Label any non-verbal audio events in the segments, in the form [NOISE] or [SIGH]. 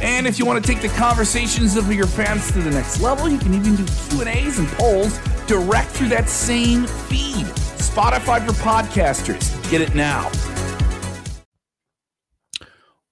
And if you want to take the conversations of your fans to the next level, you can even do Q&As and polls direct through that same feed. Spotify for podcasters. Get it now.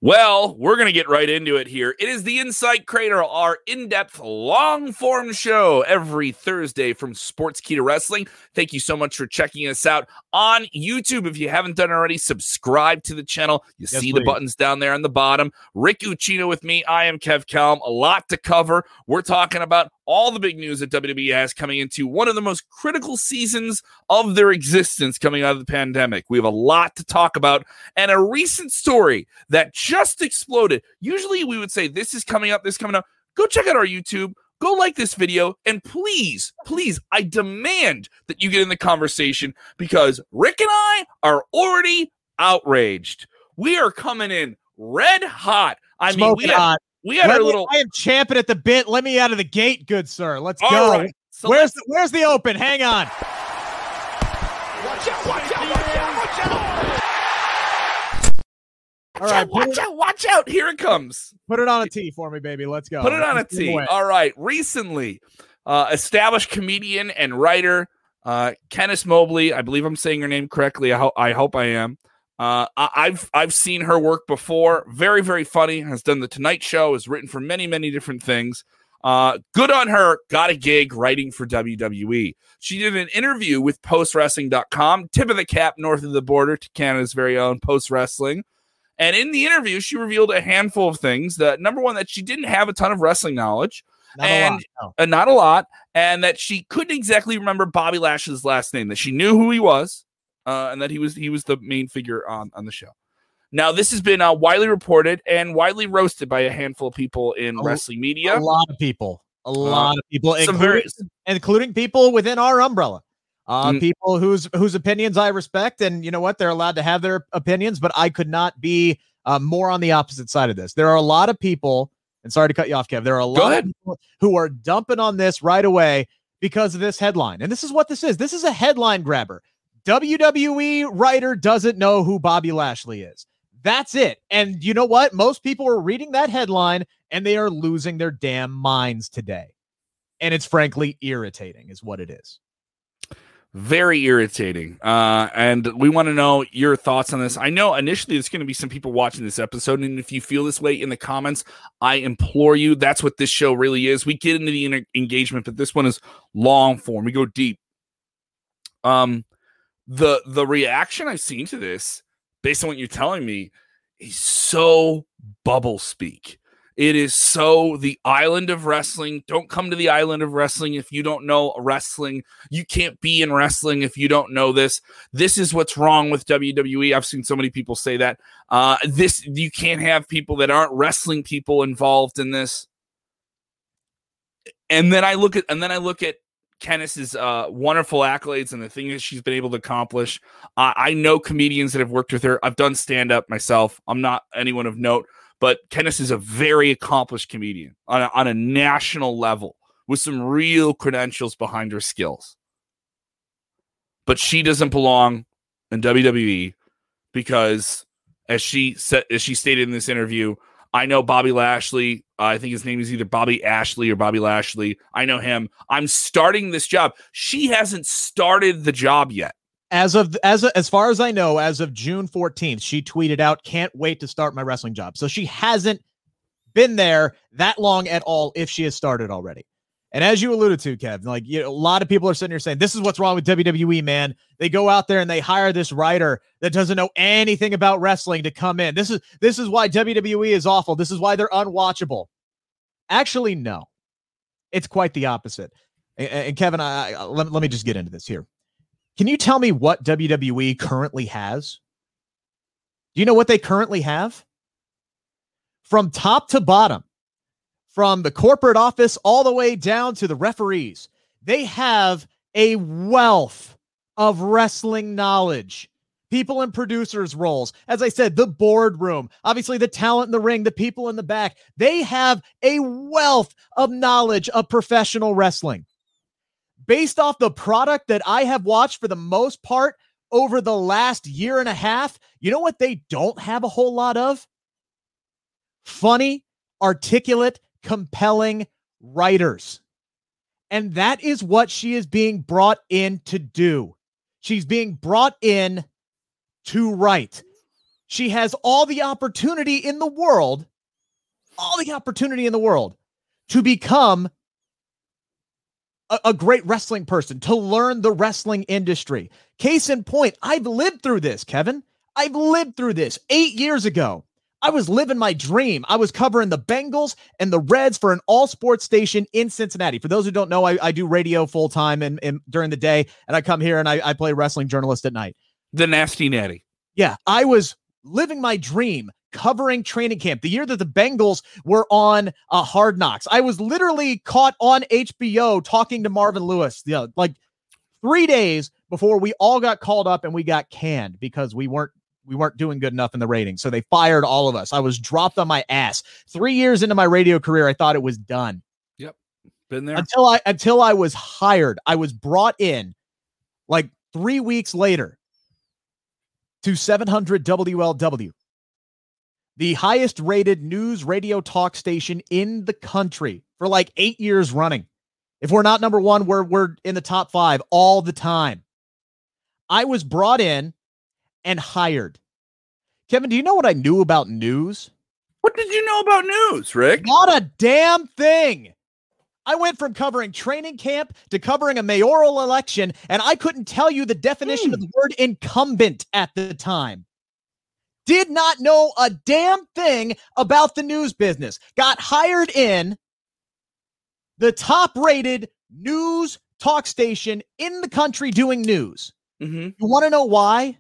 Well, we're going to get right into it here. It is the InSide Kradle, our in depth, long form show every Thursday from Sportskeeda Wrestling. Thank you so much for checking us out on YouTube. If you haven't done already, subscribe to the channel. You yes, see please. the buttons down there on the bottom. Rick Ucchino with me. I am Kev Kellam. A lot to cover. We're talking about all the big news that WWE has coming into one of the most critical seasons of their existence coming out of the pandemic. We have a lot to talk about and a recent story that just exploded. Usually we would say this is coming up, this coming up. Go check out our YouTube. Go like this video and please, please, I demand that you get in the conversation because Rick and I are already outraged. We are coming in red hot. I Smoke mean, we hot. We had Let our me, little. I am champing at the bit. Let me out of the gate, good sir. Let's All go. Right. So where's the, where's the open? Hang on. Watch out! Watch out! Watch out! Watch out! All right, [LAUGHS] watch, out, watch out. Here it comes. Put it on a T for me, baby. Let's go. Put it on a T. All right. Recently, uh, established comedian and writer uh, Kenice Mobley. I believe I'm saying her name correctly. I, ho- I hope I am. Uh, I- have I've seen her work before. Very very funny. Has done the Tonight Show. Has written for many many different things. Uh, good on her. Got a gig writing for WWE. She did an interview with PostWrestling.com. Tip of the cap north of the border to Canada's very own Post Wrestling. And in the interview, she revealed a handful of things. That number one, that she didn't have a ton of wrestling knowledge. Not and a lot, no. uh, not a lot, and that she couldn't exactly remember Bobby Lashley's last name. That she knew who he was, uh, and that he was he was the main figure on on the show. Now, this has been uh, widely reported and widely roasted by a handful of people in a, wrestling media. A lot of people, a uh, lot of people, including, very, including people within our umbrella. Uh, mm. People whose whose opinions I respect, and you know what, they're allowed to have their opinions, but I could not be uh, more on the opposite side of this. There are a lot of people, and sorry to cut you off, Kev. There are a lot of people who are dumping on this right away because of this headline, and this is what this is. This is a headline grabber. WWE writer doesn't know who Bobby Lashley is. That's it. And you know what? Most people are reading that headline and they are losing their damn minds today. And it's frankly irritating, is what it is. Very irritating. Uh, and we want to know your thoughts on this. I know initially there's going to be some people watching this episode. And if you feel this way in the comments, I implore you. That's what this show really is. We get into the engagement, but this one is long form. We go deep. Um, the the reaction I've seen to this, based on what you're telling me, is so bubble speak. It is so the island of wrestling. Don't come to the island of wrestling if you don't know wrestling. You can't be in wrestling if you don't know this. This is what's wrong with WWE. I've seen so many people say that. Uh, this you can't have people that aren't wrestling people involved in this. And then I look at and then I look at Kenice's uh, wonderful accolades and the things that she's been able to accomplish. Uh, I know comedians that have worked with her. I've done stand up myself. I'm not anyone of note, but Kenice is a very accomplished comedian on a, on a national level with some real credentials behind her skills. But she doesn't belong in WWE because, as she said, as she stated in this interview, I know Bobby Lashley. Uh, I think his name is either Bobby Ashley or Bobby Lashley. I know him. I'm starting this job. She hasn't started the job yet. As of as as far as I know, as of June 14th, she tweeted out, "Can't wait to start my wrestling job." So she hasn't been there that long at all. If she has started already, and as you alluded to, Kev, like you know, a lot of people are sitting here saying, "This is what's wrong with WWE, man." They go out there and they hire this writer that doesn't know anything about wrestling to come in. This is this is why WWE is awful. This is why they're unwatchable. Actually, no, it's quite the opposite. And, and Kevin, I, I let, let me just get into this here. Can you tell me what WWE currently has? Do you know what they currently have? From top to bottom, from the corporate office all the way down to the referees. They have a wealth of wrestling knowledge. People in producers' roles, as I said, the boardroom, obviously the talent in the ring, the people in the back, they have a wealth of knowledge of professional wrestling. Based off the product that I have watched for the most part over the last year and a half, you know what they don't have a whole lot of? Funny, articulate, compelling writers. And that is what she is being brought in to do. She's being brought in to write. She has all the opportunity in the world, all the opportunity in the world to become a, a, great wrestling person, to learn the wrestling industry. Case in point, I've lived through this, Kevin. I've lived through this eight years ago. I was living my dream. I was covering the Bengals and the Reds for an all sports station in Cincinnati. For those who don't know, I, I do radio full time and, and, during the day, and I come here and I, I play wrestling journalist at night. The nasty natty. Yeah, I was living my dream covering training camp the year that the Bengals were on uh, Hard Knocks. I was literally caught on HBO talking to Marvin Lewis, you know, like three days before we all got called up and we got canned because we weren't we weren't doing good enough in the ratings. So they fired all of us. I was dropped on my ass. Three years into my radio career, I thought it was done. Yep. Been there. Until I until I was hired. I was brought in like three weeks later to 700 WLW, the highest rated news radio talk station in the country for like eight years running. If we're not number one, we're we're in the top five all the time. I was brought in and hired. Kevin, do you know what I knew about news? What did you know about news, Rick? Not a damn thing. I went from covering training camp to covering a mayoral election, and I couldn't tell you the definition of hmm. the word incumbent at the time. Did not know a damn thing about the news business. Got hired in the top rated news talk station in the country doing news. Mm-hmm. You want to know why?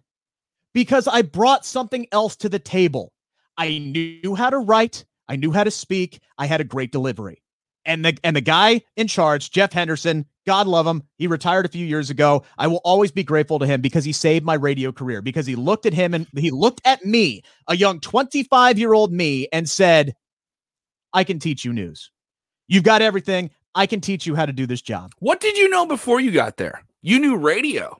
because I brought something else to the table. I knew how to write, I knew how to speak, I had a great delivery. And the and the guy in charge, Jeff Henderson, God love him. He retired a few years ago. I will always be grateful to him because he saved my radio career because he looked at him and he looked at me, a young 25-year-old me and said, "I can teach you news. You've got everything. I can teach you how to do this job." What did you know before you got there? You knew radio.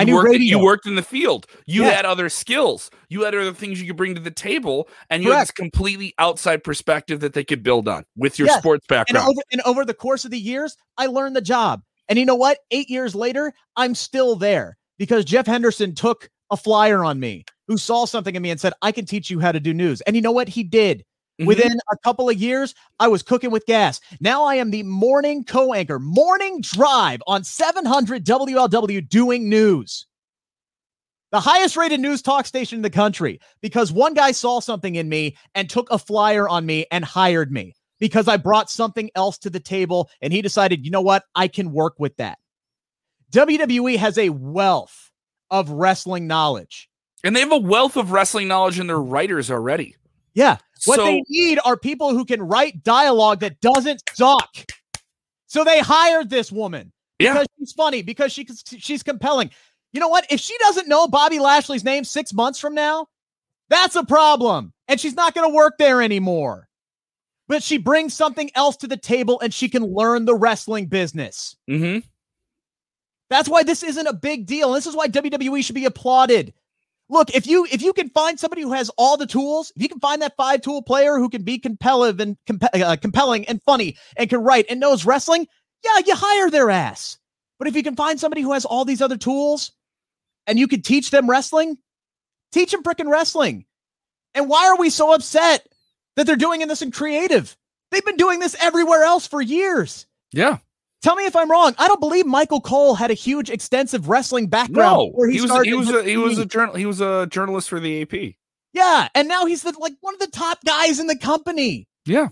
I knew worked, radio. You worked in the field. You yeah. had other skills. You had other things you could bring to the table, and you Correct. had this completely outside perspective that they could build on with your yes. sports background. And over, and over the course of the years, I learned the job. And you know what? Eight years later, I'm still there because Jeff Henderson took a flyer on me who saw something in me and said, I can teach you how to do news. And you know what? He did. Mm-hmm. Within a couple of years, I was cooking with gas. Now I am the morning co anchor, morning drive on 700 WLW doing news. The highest rated news talk station in the country because one guy saw something in me and took a flyer on me and hired me because I brought something else to the table and he decided, you know what? I can work with that. WWE has a wealth of wrestling knowledge. And they have a wealth of wrestling knowledge in their writers already. Yeah. What so, they need are people who can write dialogue that doesn't suck. So they hired this woman because yeah. she's funny, because she she's compelling. You know what? If she doesn't know Bobby Lashley's name six months from now, that's a problem. And she's not going to work there anymore. But she brings something else to the table and she can learn the wrestling business. Mm-hmm. That's why this isn't a big deal. And this is why WWE should be applauded look, if you if you can find somebody who has all the tools, if you can find that five tool player who can be compelling and uh, compelling and funny and can write and knows wrestling, yeah, you hire their ass. But if you can find somebody who has all these other tools and you can teach them wrestling, teach them freaking wrestling. And why are we so upset that they're doing this in creative? They've been doing this everywhere else for years. Yeah. Tell me if I'm wrong. I don't believe Michael Cole had a huge, extensive wrestling background. No, he, he, was he was a, he was a journal he was a journalist for the AP. Yeah, and now he's the, like one of the top guys in the company. Yeah,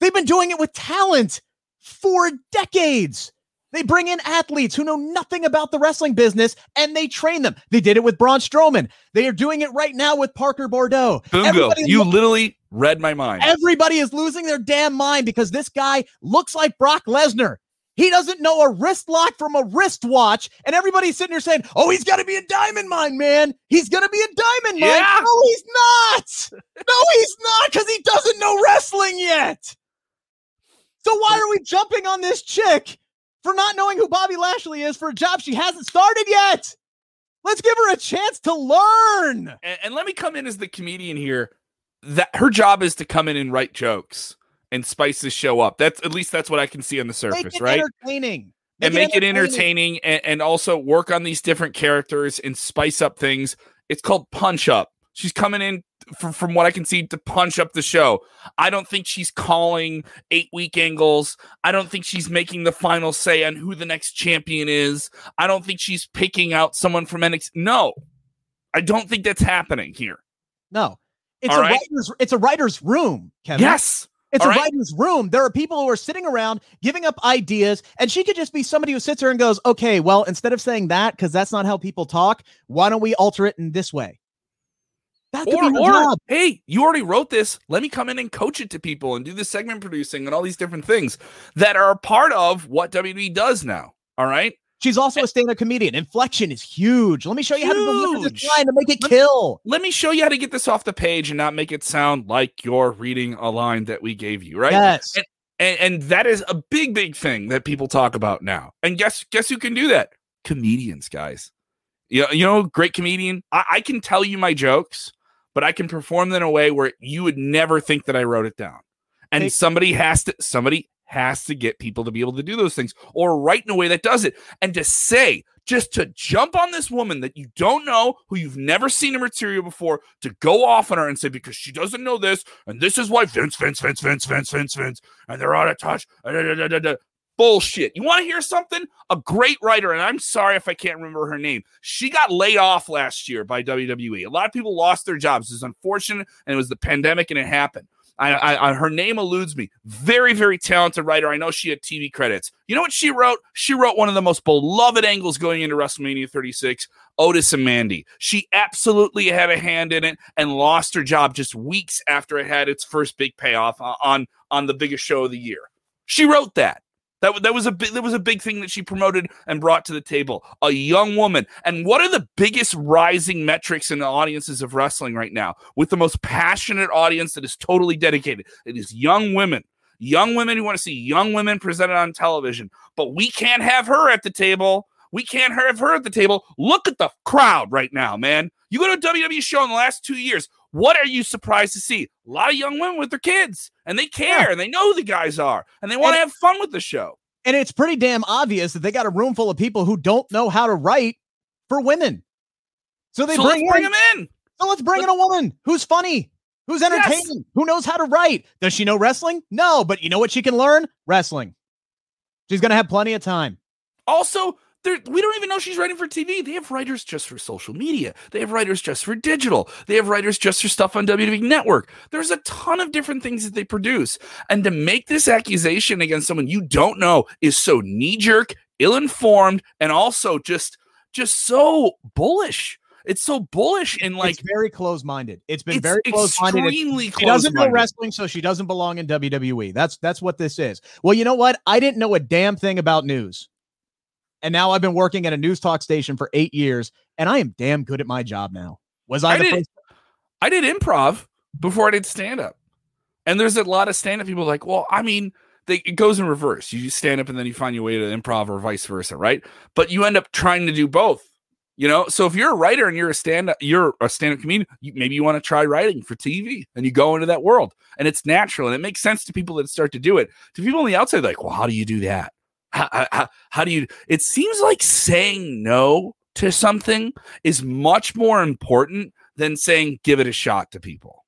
they've been doing it with talent for decades. They bring in athletes who know nothing about the wrestling business and they train them. They did it with Braun Strowman. They are doing it right now with Parker Boudreaux. Bingo. You lo- literally read my mind. Everybody is losing their damn mind because this guy looks like Brock Lesnar. He doesn't know a wrist lock from a wristwatch. And everybody's sitting here saying, oh, he's got to be a diamond mine, man. He's going to be a diamond mine. Yeah. No, he's not. no, he's not because he doesn't know wrestling yet. So why are we jumping on this chick for not knowing who Bobby Lashley is for a job she hasn't started yet. Let's give her a chance to learn. And, and, let me come in as the comedian here. That her job is to come in and write jokes and spices show up. That's at least that's what I can see on the surface, right? Entertaining. Make and make it entertaining, it entertaining and, and also work on these different characters and spice up things. It's called punch up. She's coming in from, from what I can see to punch up the show. I don't think she's calling eight week angles. I don't think she's making the final say on who the next champion is. I don't think she's picking out someone from NXT. No, I don't think that's happening here. No, it's All a right? writer's. It's a writer's room, Kevin. Yes. It's All a right? writer's room. There are people who are sitting around giving up ideas, and she could just be somebody who sits there and goes, okay, well, instead of saying that, because that's not how people talk, why don't we alter it in this way? That could or, be or job. hey, you already wrote this. Let me come in and coach it to people and do the segment producing and all these different things that are part of what WWE does now. All right. She's also eh a stand-up comedian. Inflection is huge. Let me show you huge. how to deliver this line to make it let, kill. Let me show you how to get this off the page and not make it sound like you're reading a line that we gave you, right? Yes. And, and, and that is a big, big thing that people talk about now. And guess guess who can do that? Comedians, guys. You know, you know, great comedian. I, I can tell you my jokes but I can perform them in a way where you would never think that I wrote it down. And somebody has to somebody has to get people to be able to do those things or write in a way that does it. And to say, just to jump on this woman that you don't know, who you've never seen in material before, to go off on her and say, because she doesn't know this, and this is why Vince, Vince, Vince, Vince, Vince, Vince, Vince, and they're out of touch. Bullshit. You want to hear something? A great writer, and I'm sorry if I can't remember her name. She got laid off last year by WWE. A lot of people lost their jobs. It's unfortunate, and it was the pandemic, and it happened. I, I, I, her name eludes me. Very, very talented writer. I know she had TV credits. You know what she wrote? She wrote one of the most beloved angles going into WrestleMania 36, Otis and Mandy. She absolutely had a hand in it and lost her job just weeks after it had its first big payoff uh, on on the biggest show of the year. She wrote that. That, that was a that was a big thing that she promoted and brought to the table. A young woman. And what are the biggest rising metrics in the audiences of wrestling right now? With the most passionate audience that is totally dedicated. It is young women. Young women who want to see young women presented on television. But we can't have her at the table. We can't have her at the table. Look at the crowd right now, man. You go to a WWE show in the last two years. What are you surprised to see? A lot of young women with their kids, and they care, yeah. and they know who the guys are, and they want to have fun with the show. And it's pretty damn obvious that they got a room full of people who don't know how to write for women. So they so bring, in, bring them in. So let's bring let's, in a woman who's funny, who's entertaining, yes. who knows how to write. Does she know wrestling? No, but you know what she can learn? Wrestling. She's going to have plenty of time. Also, we don't even know she's writing for TV. They have writers just for social media. They have writers just for digital. They have writers just for stuff on WWE Network. There's a ton of different things that they produce. And to make this accusation against someone you don't know is so knee jerk, ill informed, and also just just so bullish. It's so bullish and like it's very close minded. It's been it's very close minded. Extremely close. She doesn't know wrestling, so she doesn't belong in WWE. That's that's what this is. Well, you know what? I didn't know a damn thing about news. And now I've been working at a news talk station for eight years, and I am damn good at my job now. Was I, I did, I did improv before I did stand up. And there's a lot of stand up people like, well, I mean, they, it goes in reverse. You stand up and then you find your way to improv or vice versa, right? But you end up trying to do both. You know, so if you're a writer and you're a stand up, you're a stand up comedian, you, maybe you want to try writing for TV and you go into that world and it's natural and it makes sense to people that start to do it. To people on the outside, like, well, how do you do that? How, how, how do you? It seems like saying no to something is much more important than saying give it a shot to people.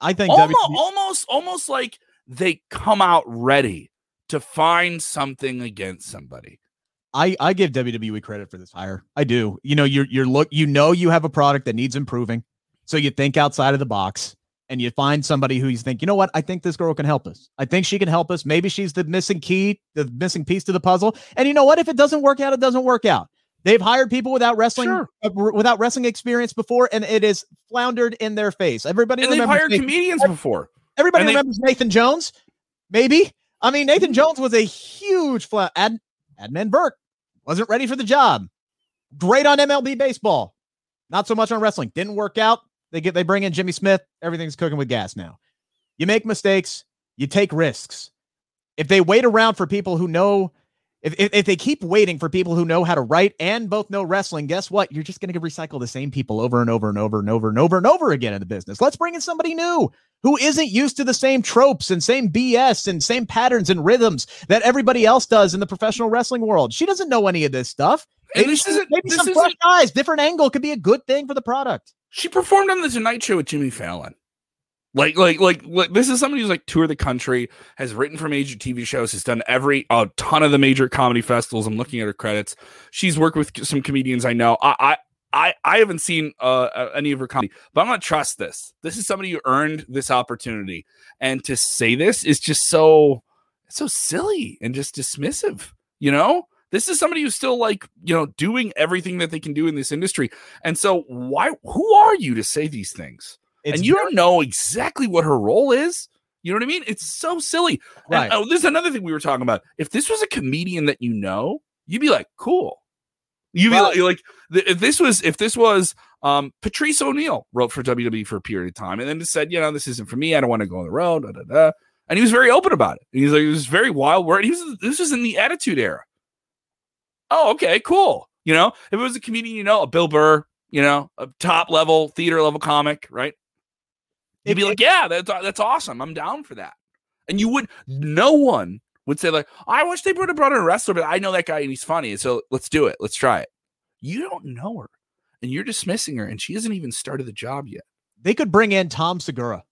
I think almost, w- almost, almost like they come out ready to find something against somebody. I, I give WWE credit for this hire. I do. You know, you're you're look you know you have a product that needs improving. So you think outside of the box and you find somebody who you think, you know what, I think this girl can help us. I think she can help us. Maybe she's the missing key, the missing piece to the puzzle. And you know what? If it doesn't work out, it doesn't work out. They've hired people without wrestling sure. uh, without wrestling experience before, and it is floundered in their face. Everybody and they've hired Nathan, comedians before. Everybody and remembers Nathan Jones, maybe. I mean, Nathan Jones was a huge flat. Ad, Adnan Virk wasn't ready for the job. Great on MLB baseball, not so much on wrestling. Didn't work out. They get they bring in Jimmy Smith. Everything's cooking with gas now. You make mistakes. You take risks. If they wait around for people who know if, if, if, they keep waiting for people who know how to write and both know wrestling, guess what? You're just going to recycle the same people over and over and over and over and over and over again in the business. Let's bring in somebody new who isn't used to the same tropes and same BS and same patterns and rhythms that everybody else does in the professional wrestling world. She doesn't know any of this stuff. Maybe, this maybe some fresh eyes, different angle could be a good thing for the product. She performed on the Tonight Show with Jimmy Fallon. Like, like, like, like, this is somebody who's like toured the country, has written for major TV shows, has done every a ton of the major comedy festivals. I'm looking at her credits. She's worked with some comedians I know. I, I, I, I haven't seen uh, any of her comedy, but I'm gonna trust this. This is somebody who earned this opportunity, and to say this is just so, so silly and just dismissive. You know, this is somebody who's still like, you know, doing everything that they can do in this industry. And so, why? Who are you to say these things? It's and you very- don't know exactly what her role is. You know what I mean? It's so silly. Right. And, oh, there's another thing we were talking about. If this was a comedian that you know, you'd be like, cool. You'd be like, like, if this was, if this was, um, Patrice O'Neal wrote for WWE for a period of time, and then just said, you know, this isn't for me. I don't want to go on the road. Da, da, da. And he was very open about it. He's like, it was very wild word. He was, this was in the Attitude Era. Oh, okay, cool. You know, if it was a comedian, you know, a Bill Burr, you know, a top level theater level comic, right? You'd be like, yeah, that's that's awesome. I'm down for that. And you would, no one would say like, I wish they would have brought in a wrestler, but I know that guy and he's funny, so let's do it. Let's try it. You don't know her, and you're dismissing her, and she hasn't even started the job yet. They could bring in Tom Segura,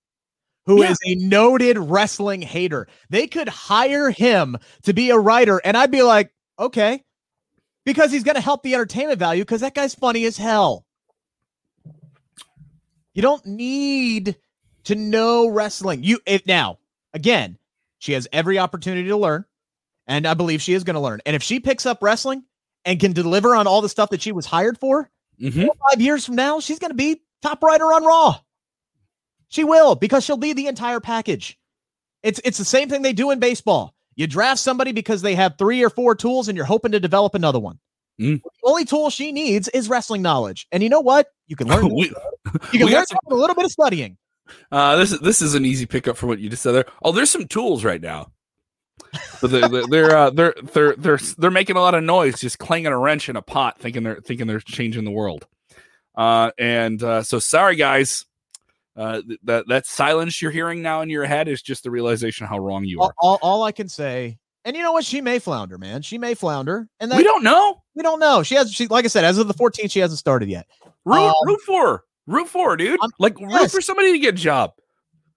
who yeah. is a noted wrestling hater. They could hire him to be a writer, and I'd be like, okay, because he's going to help the entertainment value because that guy's funny as hell. You don't need to know wrestling. You if now again, she has every opportunity to learn, and I believe she is going to learn. And if she picks up wrestling and can deliver on all the stuff that she was hired for, mm-hmm. five years from now, she's going to be top writer on Raw. She will because she'll be the entire package. It's it's the same thing they do in baseball. You draft somebody because they have three or four tools, and you're hoping to develop another one. Mm. The only tool she needs is wrestling knowledge. And you know what? You can learn. [LAUGHS] we, you [LAUGHS] can learn some, a little bit of studying. Uh, this is this is an easy pickup from what you just said there. Oh, there's some tools right now. But they're they're uh, they're they're they're they're making a lot of noise, just clanging a wrench in a pot, thinking they're thinking they're changing the world. Uh, and uh, so sorry guys, uh, that that silence you're hearing now in your head is just the realization of how wrong you are. All, all, all, I can say, and you know what, she may flounder, man. She may flounder, and that, we don't know. We don't know. She has, she like I said, as of the 14th, she hasn't started yet. Root, um, root for her. Root for, dude. I'm, like yes. root for somebody to get a job.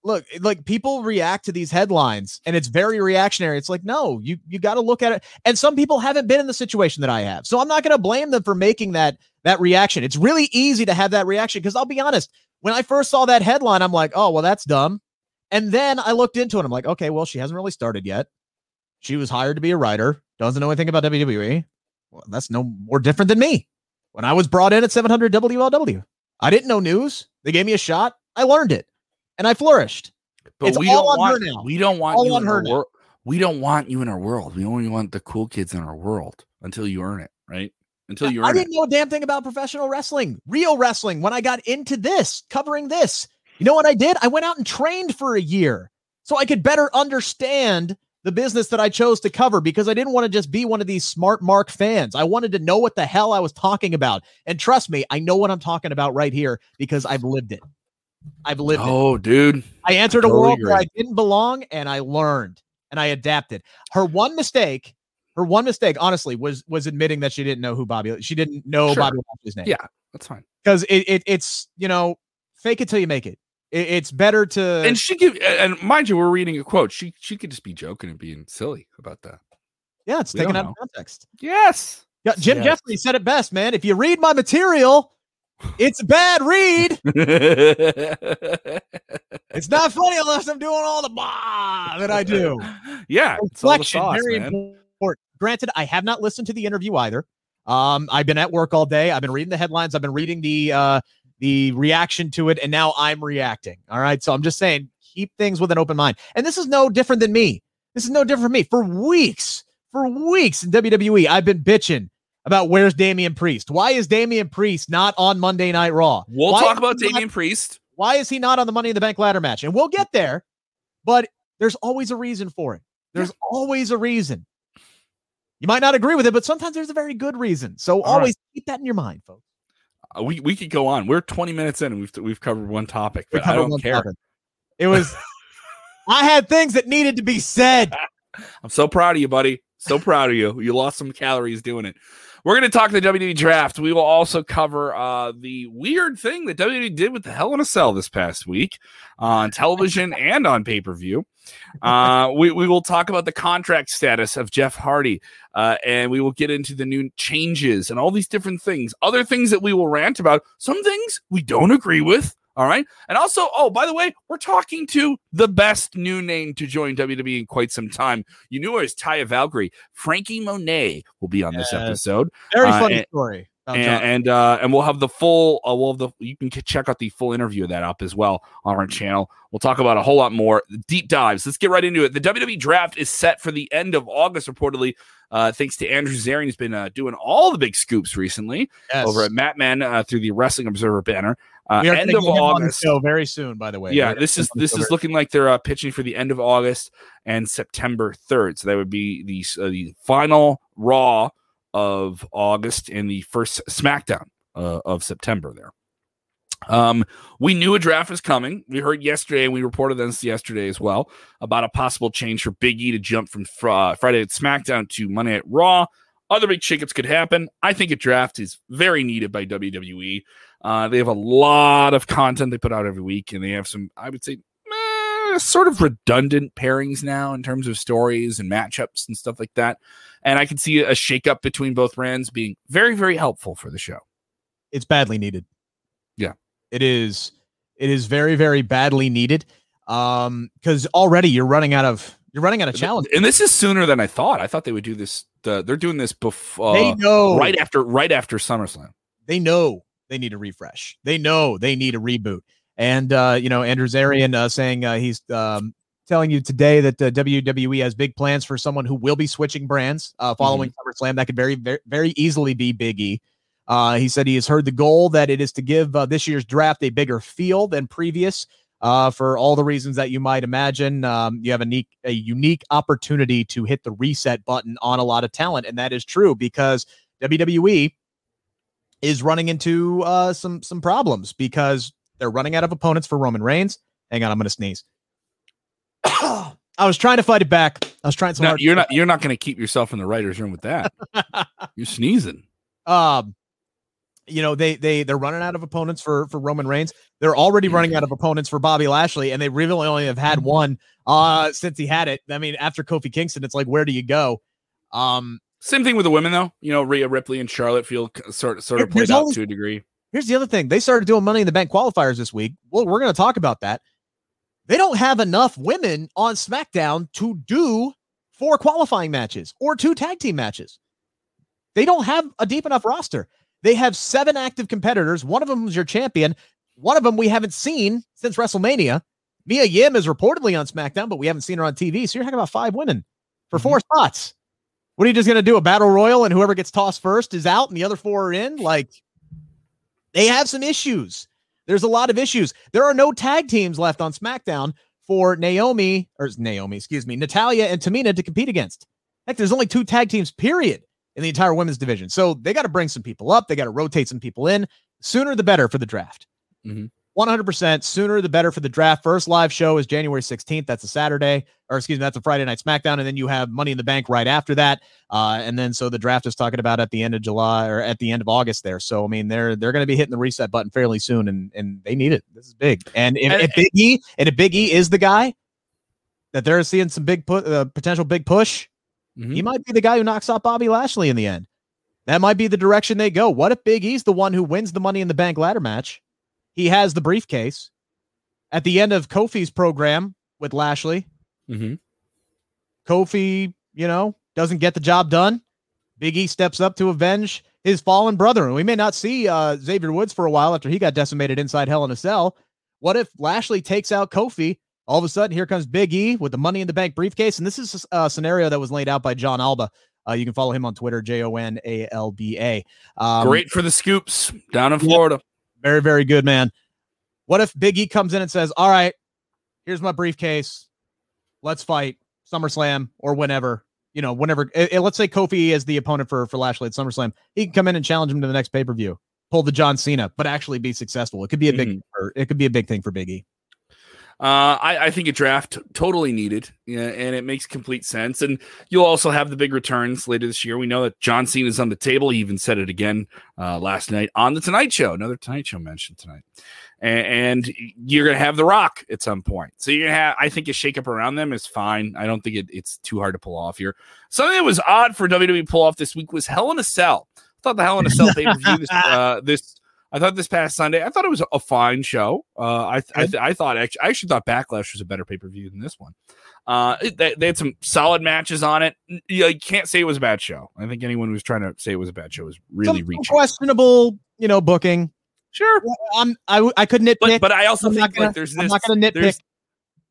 Look, like people react to these headlines and it's very reactionary. It's like, no, you you got to look at it. And some people haven't been in the situation that I have. So I'm not going to blame them for making that that reaction. It's really easy to have that reaction because I'll be honest, when I first saw that headline, I'm like, oh, well, that's dumb. And then I looked into it. I'm like, okay, well, she hasn't really started yet. She was hired to be a writer, doesn't know anything about WWE. Well, that's no more different than me when I was brought in at 700 WLW. I didn't know news. They gave me a shot. I learned it, and I flourished. But it's we don't want we don't want all you in our world. We don't want you in our world. We only want the cool kids in our world until you earn it, right? Until you I didn't it. know a damn thing about professional wrestling, real wrestling. When I got into this, covering this, you know what I did? I went out and trained for a year so I could better understand the business that I chose to cover because I didn't want to just be one of these smart Mark fans. I wanted to know what the hell I was talking about. And trust me, I know what I'm talking about right here because I've lived it. I've lived oh, it. dude. I entered totally a world agree. where I didn't belong and I learned and I adapted. Her one mistake, her one mistake, honestly, was was admitting that she didn't know who Bobby she didn't know sure. Bobby Lashley's name. Yeah, that's fine. Because it, it it's you know, fake it till you make it it's better to and she could and mind you we're reading a quote she she could just be joking and being silly about that yeah it's we taken out of context yes yeah jim yes. jeffrey said it best man if you read my material It's a bad read. [LAUGHS] it's not funny unless I'm doing all the blah that I do. [LAUGHS] Yeah, it's reflection very man. Important. Granted, I have not listened to the interview either. Um, I've been at work all day. I've been reading the headlines. I've been reading the uh the reaction to it, and now I'm reacting. All right, so I'm just saying, keep things with an open mind. And this is no different than me. This is no different from me. For weeks, for weeks in WWE, I've been bitching about where's Damian Priest. Why is Damian Priest not on Monday Night Raw? We'll why talk about Damian not, Priest. Why is he not on the Money in the Bank ladder match? And we'll get there, but there's always a reason for it. There's yeah. always a reason. You might not agree with it, but sometimes there's a very good reason. So All always right. keep that in your mind, folks. Uh, we we could go on. We're 20 minutes in and we've we've covered one topic, but I don't care. Topic. It was [LAUGHS] I had things that needed to be said. [LAUGHS] I'm so proud of you, buddy. So proud of you. You lost some calories doing it. We're going to talk the WWE draft. We will also cover uh, the weird thing that WWE did with the Hell in a Cell this past week on television and on pay per view. Uh, we, we will talk about the contract status of Jeff Hardy, uh, and we will get into the new changes and all these different things. Other things that we will rant about. Some things we don't agree with. All right. And also, oh, by the way, we're talking to the best new name to join WWE in quite some time. You knew it was Taya Valkyrie. Franky Monet will be on this episode. Very uh, funny and, story. And and, uh, and we'll have the full uh, we'll have the you can check out the full interview of that up as well on our channel. We'll talk about a whole lot more deep dives. Let's get right into it. The WWE draft is set for the end of August, reportedly. Uh, thanks to Andrew Zarian, who's been uh, doing all the big scoops recently yes. over at Mat Men uh, through the Wrestling Observer banner. Uh, end of August. Show very soon, by the way. Yeah, this is this is looking like they're uh, pitching for the end of August and September third. So that would be the the final Raw of August and the first SmackDown uh, of September. There. Um, we knew a draft was coming. We heard yesterday, and we reported this yesterday as well about a possible change for Big E to jump from fr- uh, Friday at SmackDown to Monday at Raw. Other big shakeups could happen. I think a draft is very needed by WWE. Uh, they have a lot of content they put out every week, and they have some, I would say, sort of redundant pairings now in terms of stories and matchups and stuff like that. And I can see a shakeup between both brands being very, very helpful for the show. It's badly needed. Yeah, it is. It is very, very badly needed. Um, because already you're running out of you're running out of challenge, and this is sooner than I thought. I thought they would do this. Uh, they're doing this before. They know right after right after SummerSlam. They know they need a refresh. They know they need a reboot. And uh, you know, Andrew Zarian uh, saying uh, he's um, telling you today that uh, WWE has big plans for someone who will be switching brands uh, following mm-hmm. SummerSlam. That could very, very, very easily be Big E. Uh, he said he has heard the goal that it is to give uh, this year's draft a bigger feel than previous. Uh, for all the reasons that you might imagine, um, you have a unique, a unique opportunity to hit the reset button on a lot of talent, and that is true because WWE is running into uh, some some problems because they're running out of opponents for Roman Reigns. Hang on, I'm going to sneeze. [COUGHS] I was trying to fight it back. I was trying so no, hard. You're not. You're not going to keep yourself in the writers' room with that. [LAUGHS] you're sneezing. Um, you know they they they're running out of opponents for for Roman Reigns. They're already running out of opponents for Bobby Lashley, and they really only have had one uh since he had it. I mean, after Kofi Kingston, it's like where do you go? Um, same thing with the women, though. You know, Rhea Ripley and Charlotte feel sort of sort of played out to a degree. Here's the other thing: they started doing Money in the Bank qualifiers this week. Well, we're going to talk about that. They don't have enough women on SmackDown to do four qualifying matches or two tag team matches. They don't have a deep enough roster. They have seven active competitors. One of them is your champion. One of them we haven't seen since WrestleMania. Mia Yim is reportedly on SmackDown, but we haven't seen her on TV. So you're talking about five women for mm-hmm. four spots. What are you just going to do? A battle royal and whoever gets tossed first is out and the other four are in? Like, they have some issues. There's a lot of issues. There are no tag teams left on SmackDown for Naomi, or Naomi, excuse me, Natalya and Tamina to compete against. Heck, there's only two tag teams, period, in the entire women's division. So they got to bring some people up. They got to rotate some people in. Sooner the better for the draft. Mm-hmm. 100% sooner the better for the draft. First live show is January 16th. That's a Saturday, or excuse me, that's a Friday night SmackDown. And then you have Money in the Bank right after that. Uh, and then so the draft is talking about at the end of July or at the end of August there. So, I mean, they're they're going to be hitting the reset button fairly soon and and they need it. This is big. And if, and, if Big E and if Big E is the guy that they're seeing some big put uh, potential big push, mm-hmm. he might be the guy who knocks off Bobby Lashley in the end. that might be the direction they go. What if Big E's the one who wins the Money in the Bank ladder match? He has the briefcase. At the end of Kofi's program with Lashley, Mm-hmm. Kofi, you know, doesn't get the job done. Big E steps up to avenge his fallen brother. And we may not see uh, Xavier Woods for a while after he got decimated inside Hell in a Cell. What if Lashley takes out Kofi? All of a sudden, here comes Big E with the Money in the Bank briefcase. And this is a scenario that was laid out by Jon Alba. Uh, you can follow him on Twitter, J O N A L B A. Um, Great for the scoops down in Florida. Very, very good, man. What if Big E comes in and says, All right, here's my briefcase. Let's fight SummerSlam or whenever you know, whenever eh, eh, let's say Kofi is the opponent for for Lashley at SummerSlam, he can come in and challenge him to the next pay per view, pull the John Cena, but actually be successful. It could be a big, mm-hmm. it could be a big thing for Biggie. Uh, I, I, think a draft totally needed, yeah, and it makes complete sense. And you'll also have the big returns later this year. We know that John Cena is on the table. He even said it again uh, last night on the Tonight Show. Another Tonight Show mentioned tonight and, you're going to have The Rock at some point. So you're going to have, I think, a shakeup around them is fine. I don't think it, it's too hard to pull off here. Something that was odd for WWE pull off this week was Hell in a Cell. I thought the Hell in a Cell pay per view this, [LAUGHS] uh, this I thought this past Sunday, I thought it was a fine show. Uh, I I, th- I, thought actually, I actually thought Backlash was a better pay per view than this one. Uh, they, they, had some solid matches on it. You, you, can't say it was a bad show. I think anyone who's trying to say it was a bad show was really some reaching. questionable, you know, booking. Sure. I'm I I could nitpick, but, but I also I'm think gonna, like there's this. I'm not gonna nitpick.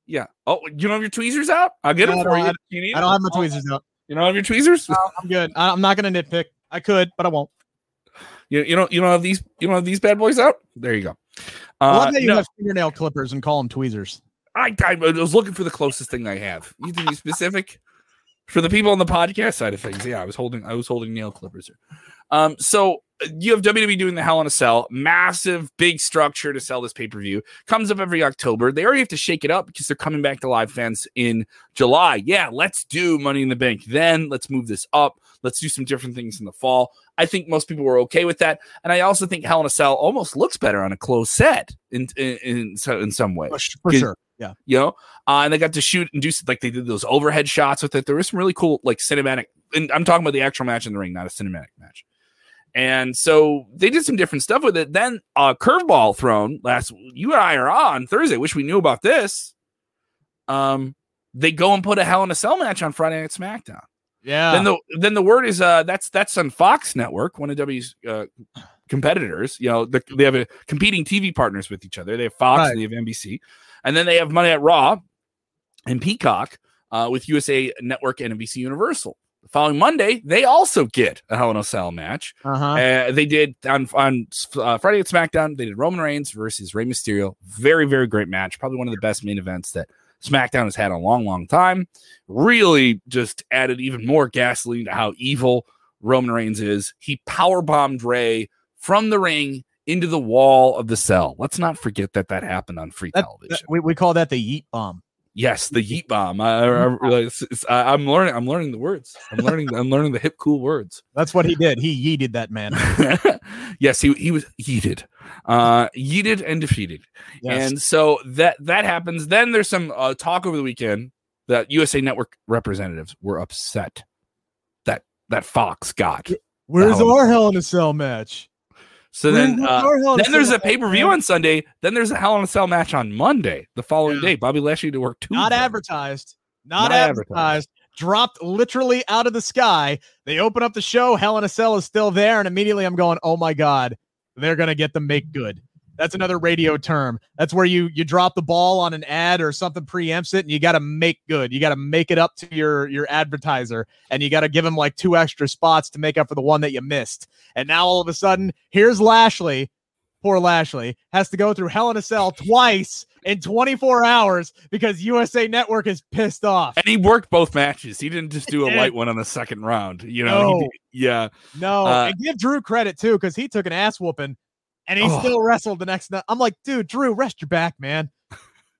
Yeah. Oh, you don't have your tweezers out? I'll get no, them for you. Have, you I don't have my tweezers out. You don't have your tweezers? No, I'm good. I'm not gonna nitpick. I could, but I won't. You, you don't you don't have these you don't have these bad boys out? There you go. Uh, I love that you no. have fingernail clippers and call them tweezers. I, I was looking for the closest thing I have. You to be specific for the people on the podcast side of things. Yeah, I was holding I was holding nail clippers here. Um, so you have WWE doing the Hell in a Cell, massive, big structure to sell this pay per view. Comes up every October. They already have to shake it up because they're coming back to live fans in July. Yeah, let's do Money in the Bank. Then let's move this up. Let's do some different things in the fall. I think most people were okay with that, and I also think Hell in a Cell almost looks better on a closed set in in in, in some way. For sure. Yeah. You know, uh, and they got to shoot and do like they did those overhead shots with it. There was some really cool like cinematic. And I'm talking about the actual match in the ring, not a cinematic match. And so they did some different stuff with it. Then a uh, curveball thrown last. You and I are on Thursday. Wish we knew about this. Um, they go and put a Hell in a Cell match on Friday Night SmackDown. Yeah. Then the then the word is uh that's that's on Fox Network, one of W's uh, competitors. You know, the, they have a competing TV partners with each other. They have Fox right. and they have NBC, and then they have Money at Raw and Peacock uh, with USA Network and NBC Universal. The following Monday, they also get a Hell in a Cell match. Uh-huh. Uh, they did on on uh, Friday at SmackDown. They did Roman Reigns versus Rey Mysterio. Very very great match. Probably one of the best main events that SmackDown has had in a long long time. Really just added even more gasoline to how evil Roman Reigns is. He power bombed Rey from the ring into the wall of the cell. Let's not forget that that happened on free that, television. That, we, we call that the yeet bomb. Yes, the yeet bomb. I, I, am [LAUGHS] learning. I'm learning the words. I'm learning. I'm learning the hip, cool words. [LAUGHS] That's what he did. He yeeted that man. [LAUGHS] yes, he he was yeeted, uh, yeeted and defeated. Yes. And so that that happens. Then there's some uh, talk over the weekend that USA Network representatives were upset that that Fox got. Where's our Hell in a Cell match? So then, uh, then there's a pay per view on Sunday. Then there's a Hell in a Cell match on Monday, the following yeah. day. Bobby Lashley to work two. Not advertised. Not, Not advertised. advertised. Dropped literally out of the sky. They open up the show. Hell in a Cell is still there, and immediately I'm going, "Oh my god, they're gonna get the make good." That's another radio term. That's where you you drop the ball on an ad or something preempts it, and you got to make good. You got to make it up to your your advertiser, and you got to give them like two extra spots to make up for the one that you missed. And now all of a sudden, here's Lashley. Poor Lashley has to go through Hell in a Cell twice in 24 hours because USA Network is pissed off. And he worked both matches. He didn't just do a light one on the second round. You know, no. yeah. No, uh, and give Drew credit too because he took an ass whooping and he oh. still wrestled the next night. I'm like, dude, Drew, rest your back, man.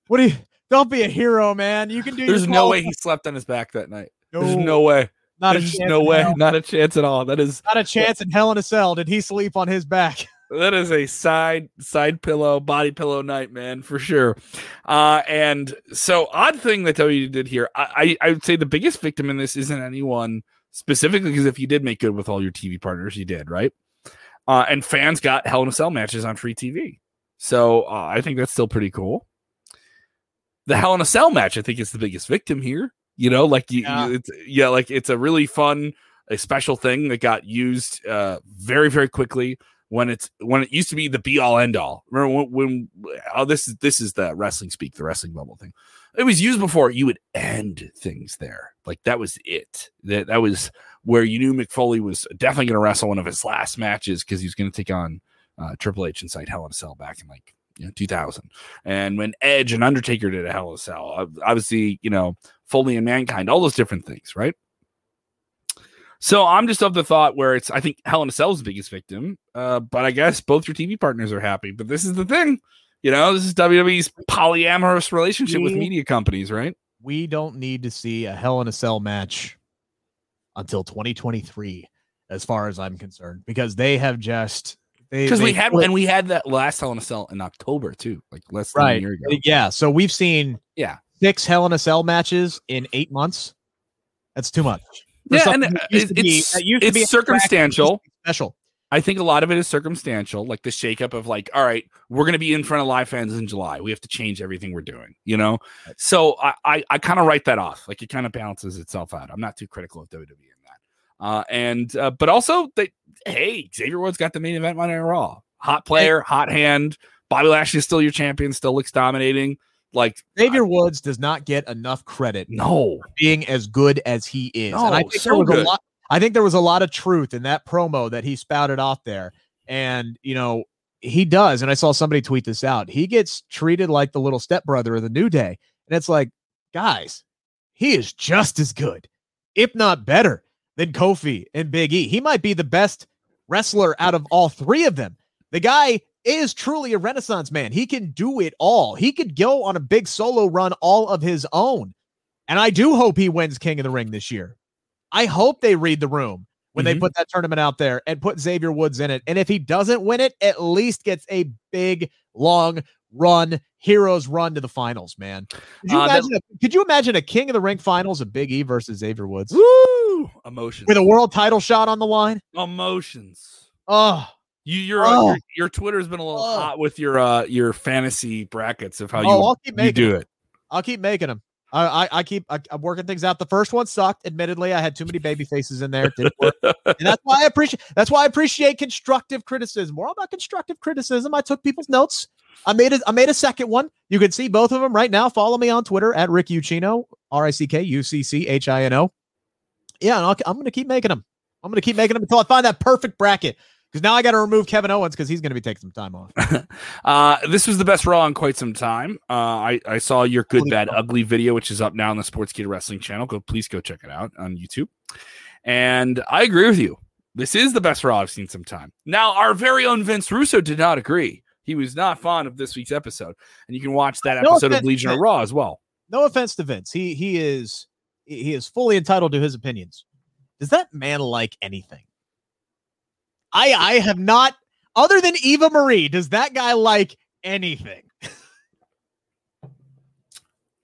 What do you? Don't be a hero, man. You can do. There's no way he slept on his back that night. No. There's no way. Not There's a chance no way. Hell. Not a chance at all. That is not a chance in hell in a cell. Did he sleep on his back? [LAUGHS] that is a side side pillow, body pillow night, man, for sure. Uh, and so odd thing that W did here, I, I I would say the biggest victim in this isn't anyone specifically because if you did make good with all your TV partners, you did, right? Uh, and fans got Hell in a Cell matches on free TV. So uh, I think that's still pretty cool. The Hell in a Cell match, I think, is the biggest victim here. You know, like you, yeah. You, it's, yeah, like it's a really fun, a special thing that got used uh, very, very quickly when it's when it used to be the be all end all. Remember when, when oh this is this is the wrestling speak, the wrestling bubble thing. It was used before. You would end things there, like that was it. That that was where you knew Mick Foley was definitely going to wrestle one of his last matches because he was going to take on uh, Triple H inside Hell in a Cell back in like you know 2000. And when Edge and Undertaker did a Hell in a Cell, obviously you know Foley and Mankind, all those different things, right? So I'm just of the thought where it's I think Hell in a Cell's the biggest victim, uh, but I guess both your TV partners are happy. But this is the thing, you know, this is WWE's polyamorous relationship we, with media companies, right? We don't need to see a Hell in a Cell match until 2023, as far as I'm concerned, because they have just because we had and we had that last Hell in a Cell in October too, like less than right. a year ago. Yeah, so we've seen yeah six Hell in a Cell matches in eight months. That's too much yeah, and uh, it's, be, it's circumstantial. Special. I think a lot of it is circumstantial, like the shakeup of like, all right, we're going to be in front of live fans in July. We have to change everything we're doing, you know. Right. So I I, I kind of write that off. Like it kind of balances itself out. I'm not too critical of WWE. Uh, and uh, but also they, hey, Xavier Woods got the main event Monday Night Raw. Hot player, hot hand. Bobby Lashley is still your champion, still looks dominating. Like Xavier Woods does not get enough credit. No, being as good as he is. No, and I think so there was good. a lot. I think there was a lot of truth in that promo that he spouted off there. And you know, he does. And I saw somebody tweet this out. He gets treated like the little stepbrother of the New Day. And it's like, guys, he is just as good, if not better, than Kofi and Big E. He might be the best wrestler out of all three of them. The guy is truly a renaissance man. He can do it all. He could go on a big solo run all of his own. And I do hope he wins King of the Ring this year. I hope they read the room when mm-hmm. they put that tournament out there and put Xavier Woods in it. And if he doesn't win it, at least gets a big, long run, heroes run to the finals, man. Could you, uh, imagine, that, a, could you imagine a King of the Ring finals of Big E versus Xavier Woods? Woo! Emotions. With a world title shot on the line? Emotions. Oh, you, your, oh. your your Twitter's been a little oh. hot with your uh your fantasy brackets of how oh, you, I'll keep making you do it. I'll keep making them. I, I, I keep I, am working things out. The first one sucked. Admittedly, I had too many baby faces in there. didn't work. and that's why I appreciate that's why I appreciate constructive criticism. We're all about constructive criticism. I took people's notes. I made it. I made a second one. You can see both of them right now. Follow me on Twitter at Rick Ucchino, R I C K U C C H I N O. Yeah, and i am going to keep making them. I'm going to keep making them until I find that perfect bracket because now I got to remove Kevin Owens because he's going to be taking some time off. [LAUGHS] uh, this was the best Raw in quite some time. Uh, I, I saw your good, bad, ugly video, which is up now on the Sports Sportskeeda Wrestling channel. Go, please go check it out on YouTube. And I agree with you. This is the best Raw I've seen some time. Now, our very own Vince Russo did not agree. He was not fond of this week's episode, and you can watch that no episode of Legion of Raw as well. No offense to Vince, he he is he is fully entitled to his opinions. Does that man like anything? I I have not other than Eva Marie, does that guy like anything? [LAUGHS]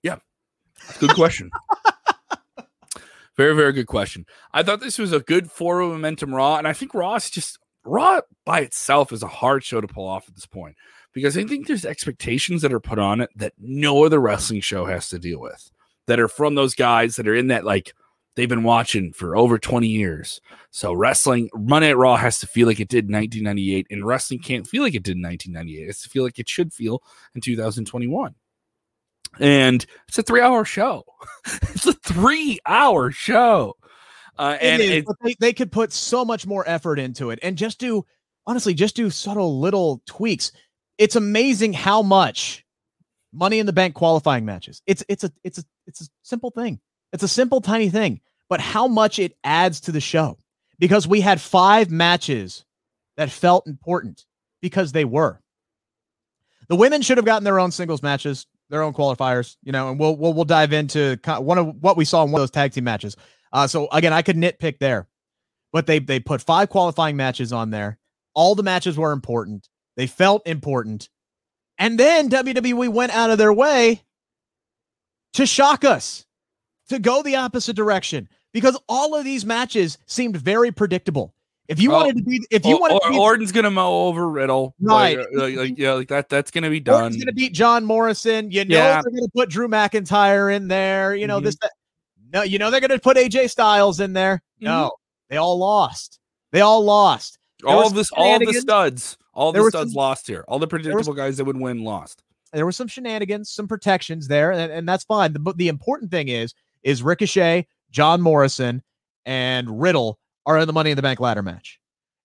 yeah. Good question. [LAUGHS] very, very good question. I thought this was a good forward momentum Raw, and I think Raw is just Raw by itself is a hard show to pull off at this point because I think there's expectations that are put on it that no other wrestling show has to deal with that are from those guys that are in that like they've been watching for over 20 years. So wrestling, Monday Night Raw has to feel like it did in 1998, and wrestling can't feel like it did in 1998. It has to feel like it should feel in 2021. And it's a three-hour show. [LAUGHS] it's a three-hour show. Uh, and is, they, they could put so much more effort into it and just do honestly just do subtle little tweaks. It's amazing how much money in the bank qualifying matches. It's it's a it's a it's a simple thing. It's a simple tiny thing but how much it adds to the show because we had five matches that felt important because they were. The women should have gotten their own singles matches, their own qualifiers, you know, and we'll we'll, we'll dive into one of what we saw in one of those tag team matches. Uh, so again, I could nitpick there, but they they put five qualifying matches on there. All the matches were important. They felt important. And then WWE went out of their way to shock us, to go the opposite direction, because all of these matches seemed very predictable. If you oh, wanted to be, if you wanted, to be, Orton's gonna mow over Riddle, right? Like, like, like, yeah, like that. That's gonna be done. Orton's gonna beat John Morrison. You know yeah. they're gonna put Drew McIntyre in there. You know mm-hmm. this. That. No, you know they're gonna put AJ Styles in there. Mm-hmm. No, they all lost. They all lost. There all of this, all the studs, all the studs some, lost here. All the predictable was, guys that would win lost. There were some shenanigans, some protections there, and, and that's fine. The, the important thing is, is Ricochet, John Morrison, and Riddle are in the Money in the Bank ladder match.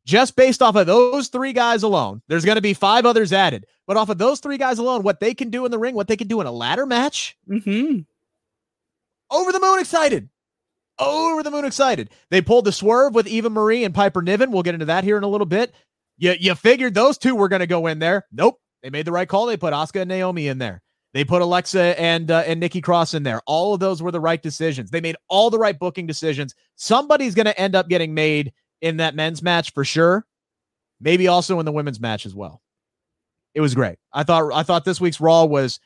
Just based off of those three guys alone, there's going to be five others added. But off of those three guys alone, what they can do in the ring, what they can do in a ladder match, mm-hmm. over the moon excited. Over the moon excited. They pulled the swerve with Eva Marie and Piper Niven. We'll get into that here in a little bit. You, you figured those two were going to go in there. Nope. They made the right call. They put Asuka and Naomi in there. They put Alexa and uh, and Nikki Cross in there. All of those were the right decisions. They made all the right booking decisions. Somebody's going to end up getting made in that men's match for sure. Maybe also in the women's match as well. It was great. I thought I thought this week's Raw was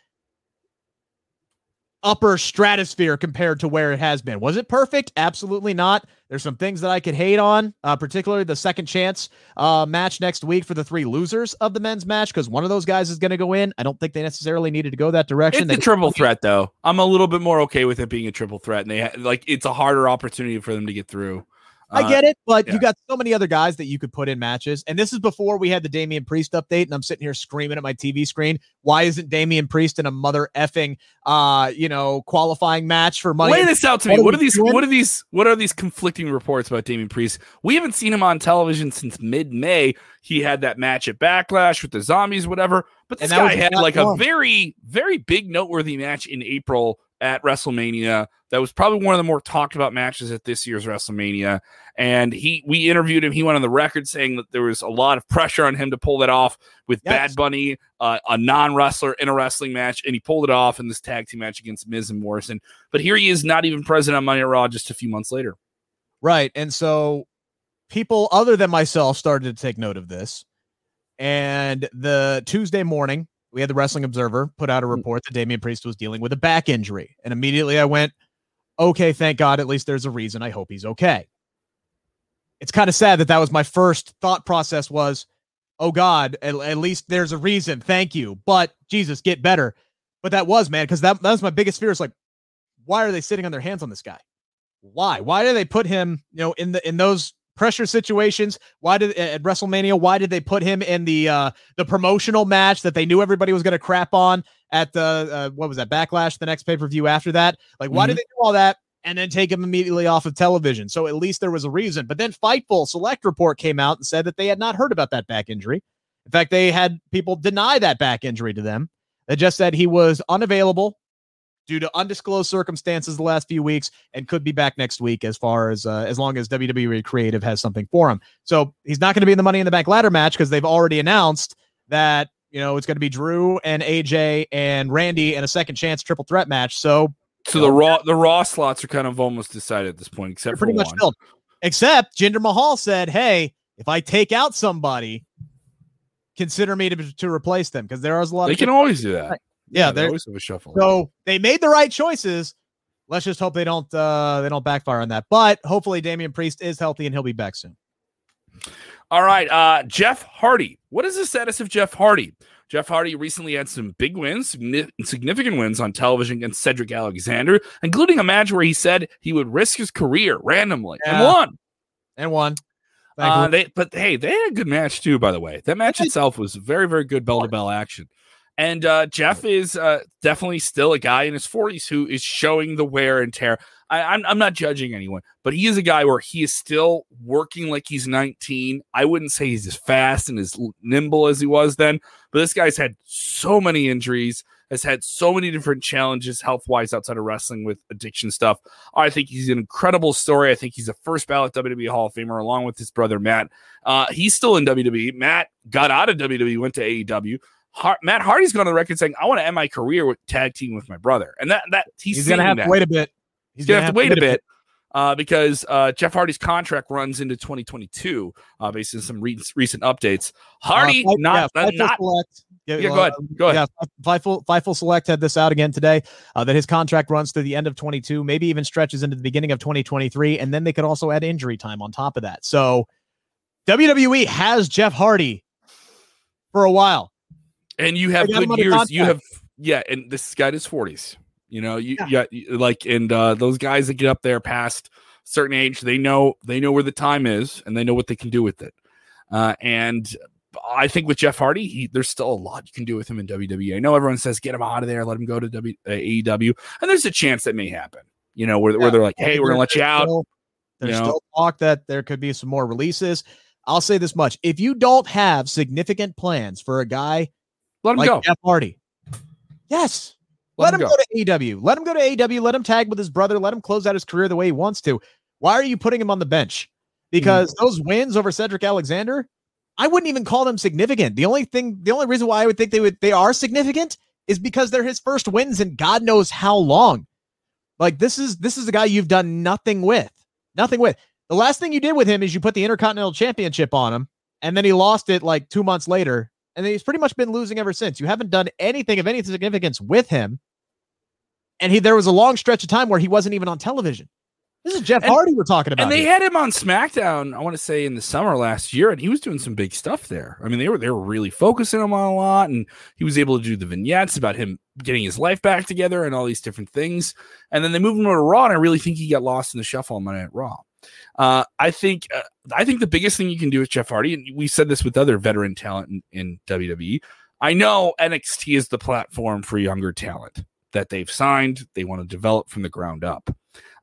upper stratosphere compared to where it has been. Was it perfect? Absolutely not. There's some things that I could hate on, uh, particularly the second chance uh, match next week for the three losers of the men's match because one of those guys is going to go in. I don't think they necessarily needed to go that direction. It's they- a triple threat, though. I'm a little bit more okay with it being a triple threat, and they ha- like it's a harder opportunity for them to get through. I uh, get it, but yeah. you got so many other guys that you could put in matches. And this is before we had the Damian Priest update, and I'm sitting here screaming at my TV screen. Why isn't Damian Priest in a mother effing uh, you know, qualifying match for money? Lay this out to me. What, what are these doing? what are these what are these conflicting reports about Damian Priest? We haven't seen him on television since mid-May. He had that match at Backlash with the zombies, whatever. But this guy had like long. a very, very big noteworthy match in April at WrestleMania. That was probably one of the more talked about matches at this year's WrestleMania. And he, we interviewed him. He went on the record saying that there was a lot of pressure on him to pull that off with yes. Bad Bunny, uh, a non wrestler in a wrestling match, and he pulled it off in this tag team match against Miz and Morrison. But here he is, not even present on Monday Raw, just a few months later. Right, and so people other than myself started to take note of this. And the Tuesday morning, we had the Wrestling Observer put out a mm. report that Damian Priest was dealing with a back injury. And immediately I went, okay, thank God, at least there's a reason. I hope he's okay. It's kind of sad that that was my first thought process was, oh God, at, at least there's a reason. Thank you. But Jesus, get better. But that was, man, because that, that was my biggest fear. Is like, why are they sitting on their hands on this guy? Why? Why do they put him, you know, in the in those pressure situations. Why did at WrestleMania? Why did they put him in the uh the promotional match that they knew everybody was going to crap on at the uh, what was that Backlash? The next pay per view after that. Like, why mm-hmm. did they do all that? And then take him immediately off of television. So at least there was a reason. But then Fightful Select Report came out and said that they had not heard about that back injury. In fact, they had people deny that back injury to them. They just said he was unavailable due to undisclosed circumstances the last few weeks and could be back next week as far as uh, as long as WWE Creative has something for him. So he's not going to be in the Money in the Bank ladder match because they've already announced that you know it's going to be Drew and AJ and Randy in a second chance triple threat match. So so the raw the raw slots are kind of almost decided at this point, except pretty much one. filled. Except Jinder Mahal said, "Hey, if I take out somebody." Consider me to, to replace them because there is a lot. They can always do that. Yeah, they always have a shuffle. So they made the right choices. Let's just hope they don't uh they don't backfire on that. But hopefully Damian Priest is healthy and he'll be back soon. All right, uh Jeff Hardy. What is the status of Jeff Hardy? Jeff Hardy recently had some big wins, significant wins on television against Cedric Alexander, including a match where he said he would risk his career randomly yeah. and won. And won. Uh, they, but hey, they had a good match too. By the way, that match itself was very, very good bell to bell action. And uh, Jeff is uh, definitely still a guy in his 40s who is showing the wear and tear. I, I'm, I'm not judging anyone, but he is a guy where he is still working like he's 19. I wouldn't say he's as fast and as nimble as he was then, but this guy's had so many injuries, has had so many different challenges health wise outside of wrestling with addiction stuff. I think he's an incredible story. I think he's a first ballot WWE Hall of Famer along with his brother Matt. Uh, he's still in WWE. Matt got out of WWE, went to AEW. Har- Matt Hardy's going on the record saying, "I want to end my career with tag team with my brother," and that that he's, he's going to have to wait a bit. He's, he's going to have to wait a bit. bit. Uh, because uh, Jeff Hardy's contract runs into 2022, uh, based on some re- recent updates. Hardy, uh, not, yeah, not, select, Yeah, yeah go ahead. Go ahead. Yeah, Fightful, Fightful Select had this out again today uh, that his contract runs through the end of 22, maybe even stretches into the beginning of 2023. And then they could also add injury time on top of that. So WWE has Jeff Hardy for a while. And you have good years. You have, yeah, and this guy is 40s. You know, you yeah, like, and uh, those guys that get up there past certain age, they know they know where the time is and they know what they can do with it. Uh, and I think with Jeff Hardy, he, there's still a lot you can do with him in WWE. I know everyone says get him out of there, let him go to w, uh, AEW, and there's a chance that may happen. You know, where, yeah. where they're like, hey, we're gonna let you out. There's you know? still talk that there could be some more releases. I'll say this much: if you don't have significant plans for a guy, let him like go. Jeff Hardy. Yes, let, let him, go. go to AW. Let him go to AW. Let him tag with his brother. Let him close out his career the way he wants to. Why are you putting him on the bench? Because mm-hmm. those wins over Cedric Alexander, I wouldn't even call them significant. The only thing, the only reason why I would think they would they are significant is because they're his first wins in God knows how long. Like this is this is a guy you've done nothing with, nothing with. The last thing you did with him is you put the Intercontinental Championship on him, and then he lost it like two months later, and he's pretty much been losing ever since. You haven't done anything of any significance with him, and he there was a long stretch of time where he wasn't even on television. This is Jeff and, Hardy we're talking about. And they here. had him on SmackDown, I want to say in the summer last year, and he was doing some big stuff there. I mean, they were they were really focusing him on a lot, and he was able to do the vignettes about him getting his life back together and all these different things. And then they moved him to Raw, and I really think he got lost in the shuffle on Monday Night Raw. Uh, I think uh, I think the biggest thing you can do with Jeff Hardy, and we said this with other veteran talent in, in WWE. I know NXT is the platform for younger talent that they've signed. They want to develop from the ground up.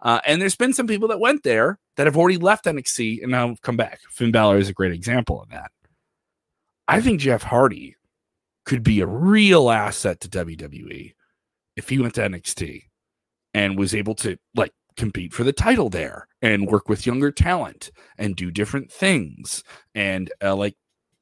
Uh, and there's been some people that went there that have already left NXT and now come back. Finn Balor is a great example of that. I think Jeff Hardy could be a real asset to WWE if he went to NXT and was able to like compete for the title there and work with younger talent and do different things and uh, like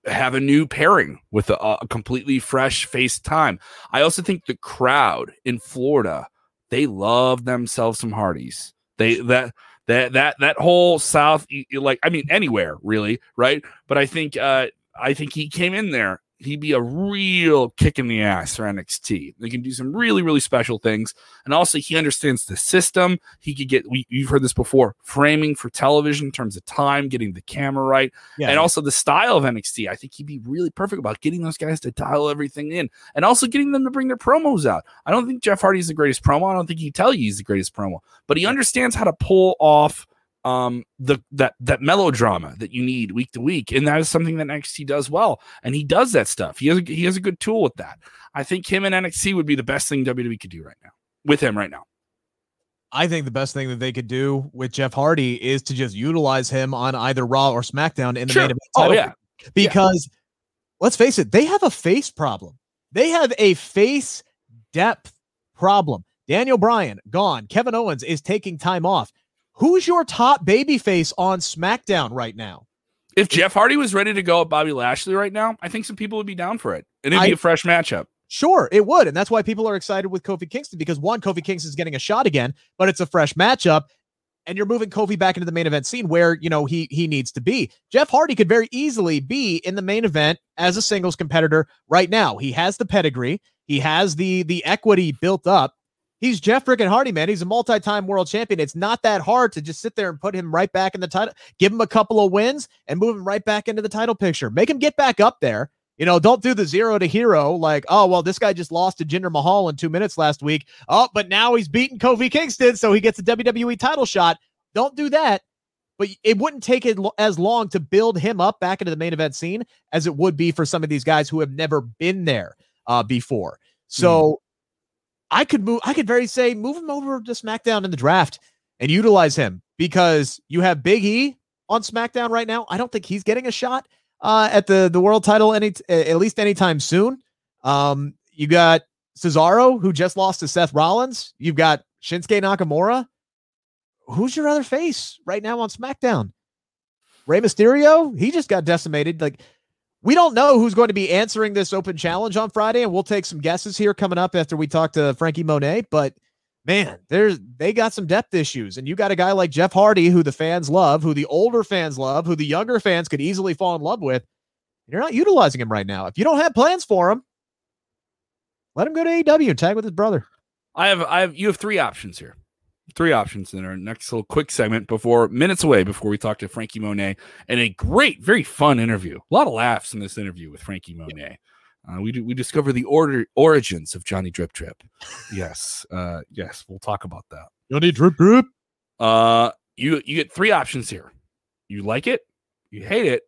have a new pairing with a, a completely fresh face time. I also think the crowd in Florida they love themselves some Hardys. They that that that that whole South, like I mean anywhere really, right? But I think uh I think he came in there he'd be a real kick in the ass for NXT. They can do some really, really special things. And also, he understands the system. He could get, we, you've heard this before, framing for television in terms of time, getting the camera right, yeah, and yeah. also the style of NXT. I think he'd be really perfect about getting those guys to dial everything in and also getting them to bring their promos out. I don't think Jeff Hardy's the greatest promo. I don't think he'd tell you he's the greatest promo, but he understands how to pull off um the that that melodrama that you need week to week and that is something that NXT does well and he does that stuff. He has a, he has a good tool with that. I think him and NXT would be the best thing WWE could do right now with him right now. I think the best thing that they could do with Jeff Hardy is to just utilize him on either Raw or SmackDown in the sure. main event oh yeah. because yeah. let's face it they have a face problem. They have a face depth problem. Daniel Bryan gone. Kevin Owens is taking time off Who's your top babyface on SmackDown right now? If Jeff Hardy was ready to go at Bobby Lashley right now, I think some people would be down for it. And it'd be I, a fresh matchup. Sure, it would. And that's why people are excited with Kofi Kingston because one, Kofi Kingston is getting a shot again, but it's a fresh matchup. And you're moving Kofi back into the main event scene where, you know, he he needs to be. Jeff Hardy could very easily be in the main event as a singles competitor right now. He has the pedigree, he has the the equity built up He's Jeff freaking Hardy, man. He's a multi-time world champion. It's not that hard to just sit there and put him right back in the title, give him a couple of wins, and move him right back into the title picture. Make him get back up there. You know, don't do the zero to hero like, oh, well, this guy just lost to Jinder Mahal in two minutes last week. Oh, but now he's beaten Kofi Kingston, so he gets a WWE title shot. Don't do that. But it wouldn't take it as long to build him up back into the main event scene as it would be for some of these guys who have never been there uh, before. So I could move. I could very say move him over to SmackDown in the draft and utilize him because you have Big E on SmackDown right now. I don't think he's getting a shot uh, at the the world title any at least anytime soon. Um, you got Cesaro who just lost to Seth Rollins. You've got Shinsuke Nakamura. Who's your other face right now on SmackDown? Rey Mysterio. He just got decimated. Like we don't know who's going to be answering this open challenge on Friday, and we'll take some guesses here coming up after we talk to Franky Monet. But man, there's they got some depth issues, and you got a guy like Jeff Hardy who the fans love, who the older fans love, who the younger fans could easily fall in love with. You're not utilizing him right now. If you don't have plans for him, Let him go to AEW and tag with his brother. I have I have you have three options here. Three options in our next little quick segment before minutes away before we talk to Franky Monet and a great, very fun interview. A lot of laughs in this interview with Franky Monet. Uh, we do, we discover the order origins of Johnny Drip Drip. [LAUGHS] yes, uh, yes, we'll talk about that. Johnny Drip Drip. Uh, you you get three options here. You like it, you hate it,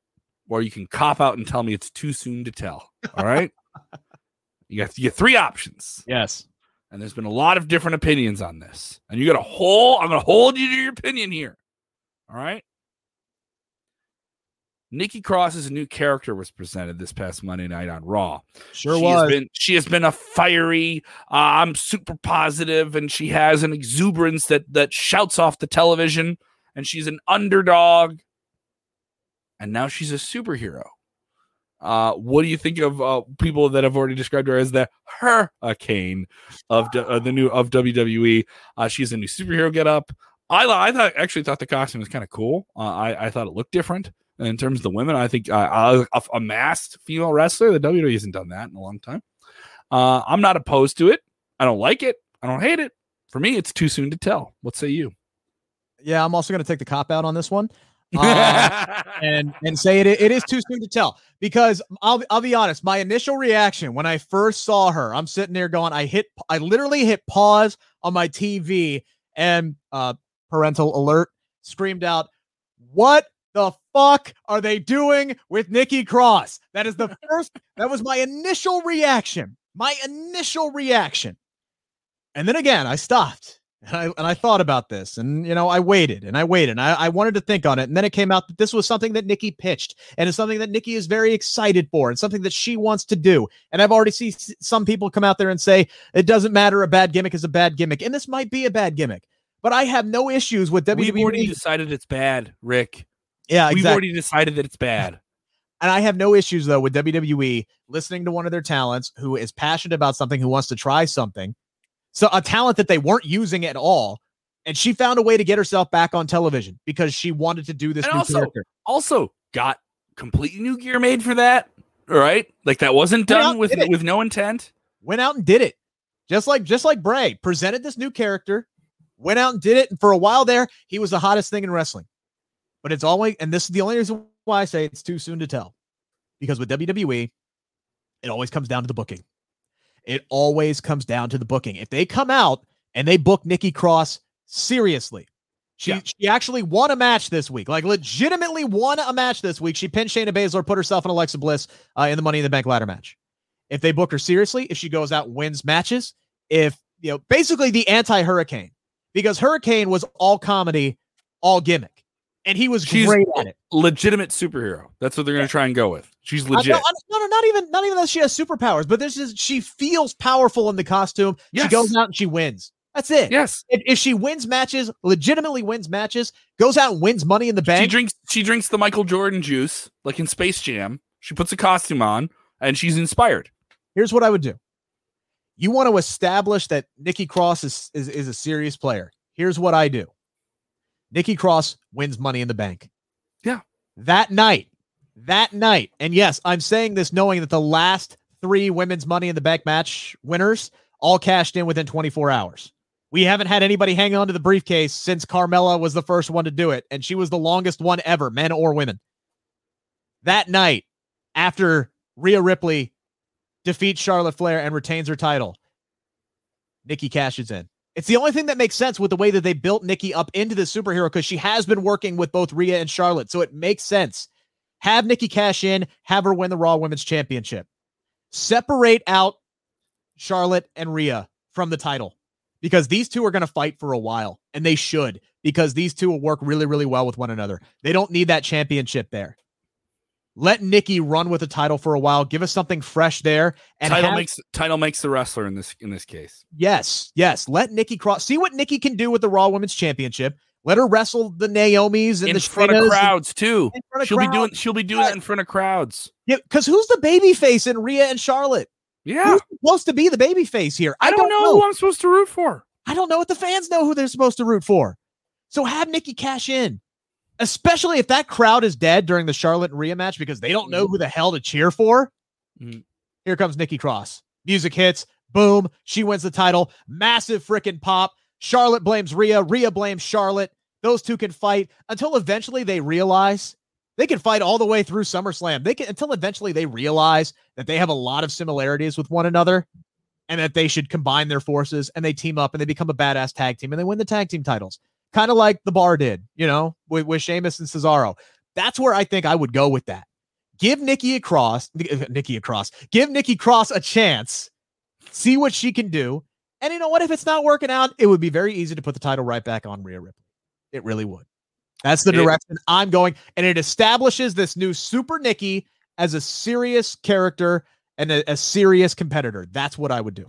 or you can cop out and tell me it's too soon to tell. All right. [LAUGHS] you got you get three options. Yes. And there's been a lot of different opinions on this. And you got a whole, I'm going to hold you to your opinion here. All right. Nikki Cross's new character was presented this past Monday night on Raw. Sure she was. Has been, she has been a fiery. Uh, I'm super positive, and she has an exuberance that that shouts off the television. And she's an underdog. And now she's a superhero. Uh, what do you think of uh, people that have already described her as the hurricane of uh, the new of WWE? Uh, she's a new superhero get up. I I thought actually thought the costume was kind of cool. Uh, I I thought it looked different in terms of the women. I think uh, a, a masked female wrestler. The WWE hasn't done that in a long time. I'm not opposed to it. I don't like it. I don't hate it. For me, it's too soon to tell. What say you? Yeah, I'm also going to take the cop out on this one. Uh, [LAUGHS] and and say it it is too soon to tell because I'll I'll be honest. My initial reaction when I first saw her, I'm sitting there going, I hit I literally hit pause on my TV and uh parental alert screamed out, "What the fuck are they doing with Nikki Cross?" That is the [LAUGHS] first. that was my initial reaction. My initial reaction, and then again, I stopped and I, and I thought about this and, you know, I waited and I waited and I, I wanted to think on it. And then it came out that this was something that Nikki pitched and it's something that Nikki is very excited for and something that she wants to do. And I've already seen some people come out there and say, it doesn't matter. A bad gimmick is a bad gimmick. And this might be a bad gimmick, but I have no issues with WWE. We've already decided it's bad, Rick. Yeah, exactly. We've already decided that it's bad. [LAUGHS] And I have no issues though with WWE listening to one of their talents who is passionate about something, who wants to try something. So a talent that they weren't using at all. And she found a way to get herself back on television because she wanted to do this and also, character. Also got completely new gear made for that. All right. Like that wasn't done with with no intent. Went out and did it. Just like just like Bray presented this new character, went out and did it. And for a while there, he was the hottest thing in wrestling. But it's always and this is the only reason why I say it's too soon to tell. Because with WWE, it always comes down to the booking. It always comes down to the booking. If they come out and they book Nikki Cross seriously, she yeah. she actually won a match this week, like legitimately won a match this week. She pinned Shayna Baszler, put herself in Alexa Bliss uh, in the Money in the Bank ladder match. If they book her seriously, if she goes out wins matches, if you know, basically the anti Hurricane, because Hurricane was all comedy, all gimmick and he was She's great at it. Legitimate superhero. That's what they're going to try and go with. She's legit. I, no, no, not even not even that she has superpowers, but this is she feels powerful in the costume. Yes. She goes out and she wins. That's it. Yes. If, if, she wins matches, legitimately wins matches, goes out and wins money in the bank. She drinks she drinks the Michael Jordan juice, like in Space Jam. She puts a costume on and she's inspired. Here's what I would do. You want to establish that Nikki Cross is, is, is a serious player. Here's what I do. Nikki Cross wins money in the bank. Yeah. That night, that night. And yes, I'm saying this knowing that the last three women's money in the bank match winners all cashed in within 24 hours. We haven't had anybody hang on to the briefcase since Carmella was the first one to do it, and she was the longest one ever, men or women. That night, after Rhea Ripley defeats Charlotte Flair and retains her title, Nikki cashes in. It's the only thing that makes sense with the way that they built Nikki up into the superhero because she has been working with both Rhea and Charlotte. So it makes sense. Have Nikki cash in, have her win the Raw Women's Championship. Separate out Charlotte and Rhea from the title because these two are going to fight for a while and they should because these two will work really, really well with one another. They don't need that championship there. Let Nikki run with the title for a while. Give us something fresh there. And title have, makes title makes the wrestler in this in this case. Yes, yes. Let Nikki cross. See what Nikki can do with the Raw Women's Championship. Let her wrestle the Naomi's and in the front of crowds and, too. she'll crowds. be doing she'll be doing yeah. that in front of crowds. Yeah, because who's the baby face in Rhea and Charlotte? Yeah, who's supposed to be the baby face here? I, I don't, don't know, know who I'm supposed to root for. I don't know what the fans know who they're supposed to root for. So have Nikki cash in especially if that crowd is dead during the Charlotte and Rhea match because they don't know who the hell to cheer for. Mm-hmm. Here comes Nikki Cross. Music hits, Boom, she wins the title. Massive freaking pop. Charlotte blames Rhea. Rhea blames Charlotte. Those two can fight until eventually they realize they can fight all the way through SummerSlam. They can until eventually they realize that they have a lot of similarities with one another and that they should combine their forces and they team up and they become a badass tag team and they win the tag team titles. Kind of like the bar did, you know, with, with Sheamus and Cesaro. That's where I think I would go with that. Give Nikki across, uh, Nikki across, give Nikki Cross a chance, see what she can do. And you know what? If it's not working out, it would be very easy to put the title right back on Rhea Ripley. It really would. That's the direction it, I'm going. And it establishes this new Super Nikki as a serious character and a, a serious competitor. That's what I would do.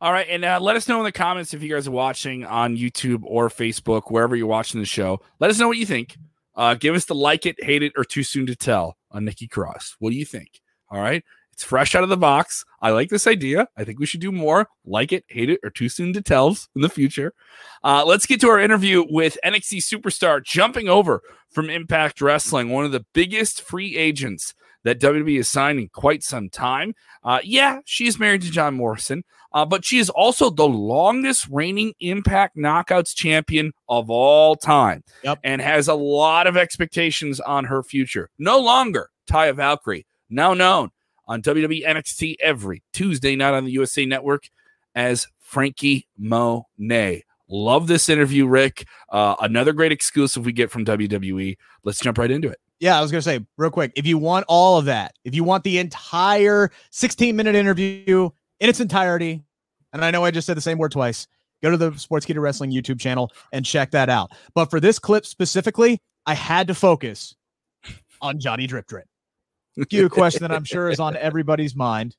All right. And uh, let us know in the comments if you guys are watching on YouTube or Facebook, wherever you're watching the show. Let us know what you think. Uh, give us the like it, hate it, or too soon to tell on Nikki Cross. What do you think? All right. It's fresh out of the box. I like this idea. I think we should do more. Like it, hate it, or too soon to tells in the future. Uh, let's get to our interview with NXT superstar jumping over from Impact Wrestling, one of the biggest free agents that WWE has signed in quite some time. Uh, yeah, she's married to John Morrison, uh, but she is also the longest reigning Impact Knockouts champion of all time yep. and has a lot of expectations on her future. No longer Taya Valkyrie, now known on WWE NXT every Tuesday night on the USA Network as Franky Monet. Love this interview, Rick. Uh, another great exclusive we get from WWE. Let's jump right into it. Yeah, I was going to say real quick if you want all of that, if you want the entire 16 minute interview in its entirety, and I know I just said the same word twice, go to the Sports Sportskeeda Wrestling YouTube channel and check that out. But for this clip specifically, I had to focus on Johnny Drip Drip you [LAUGHS] a question that I'm sure is on everybody's mind.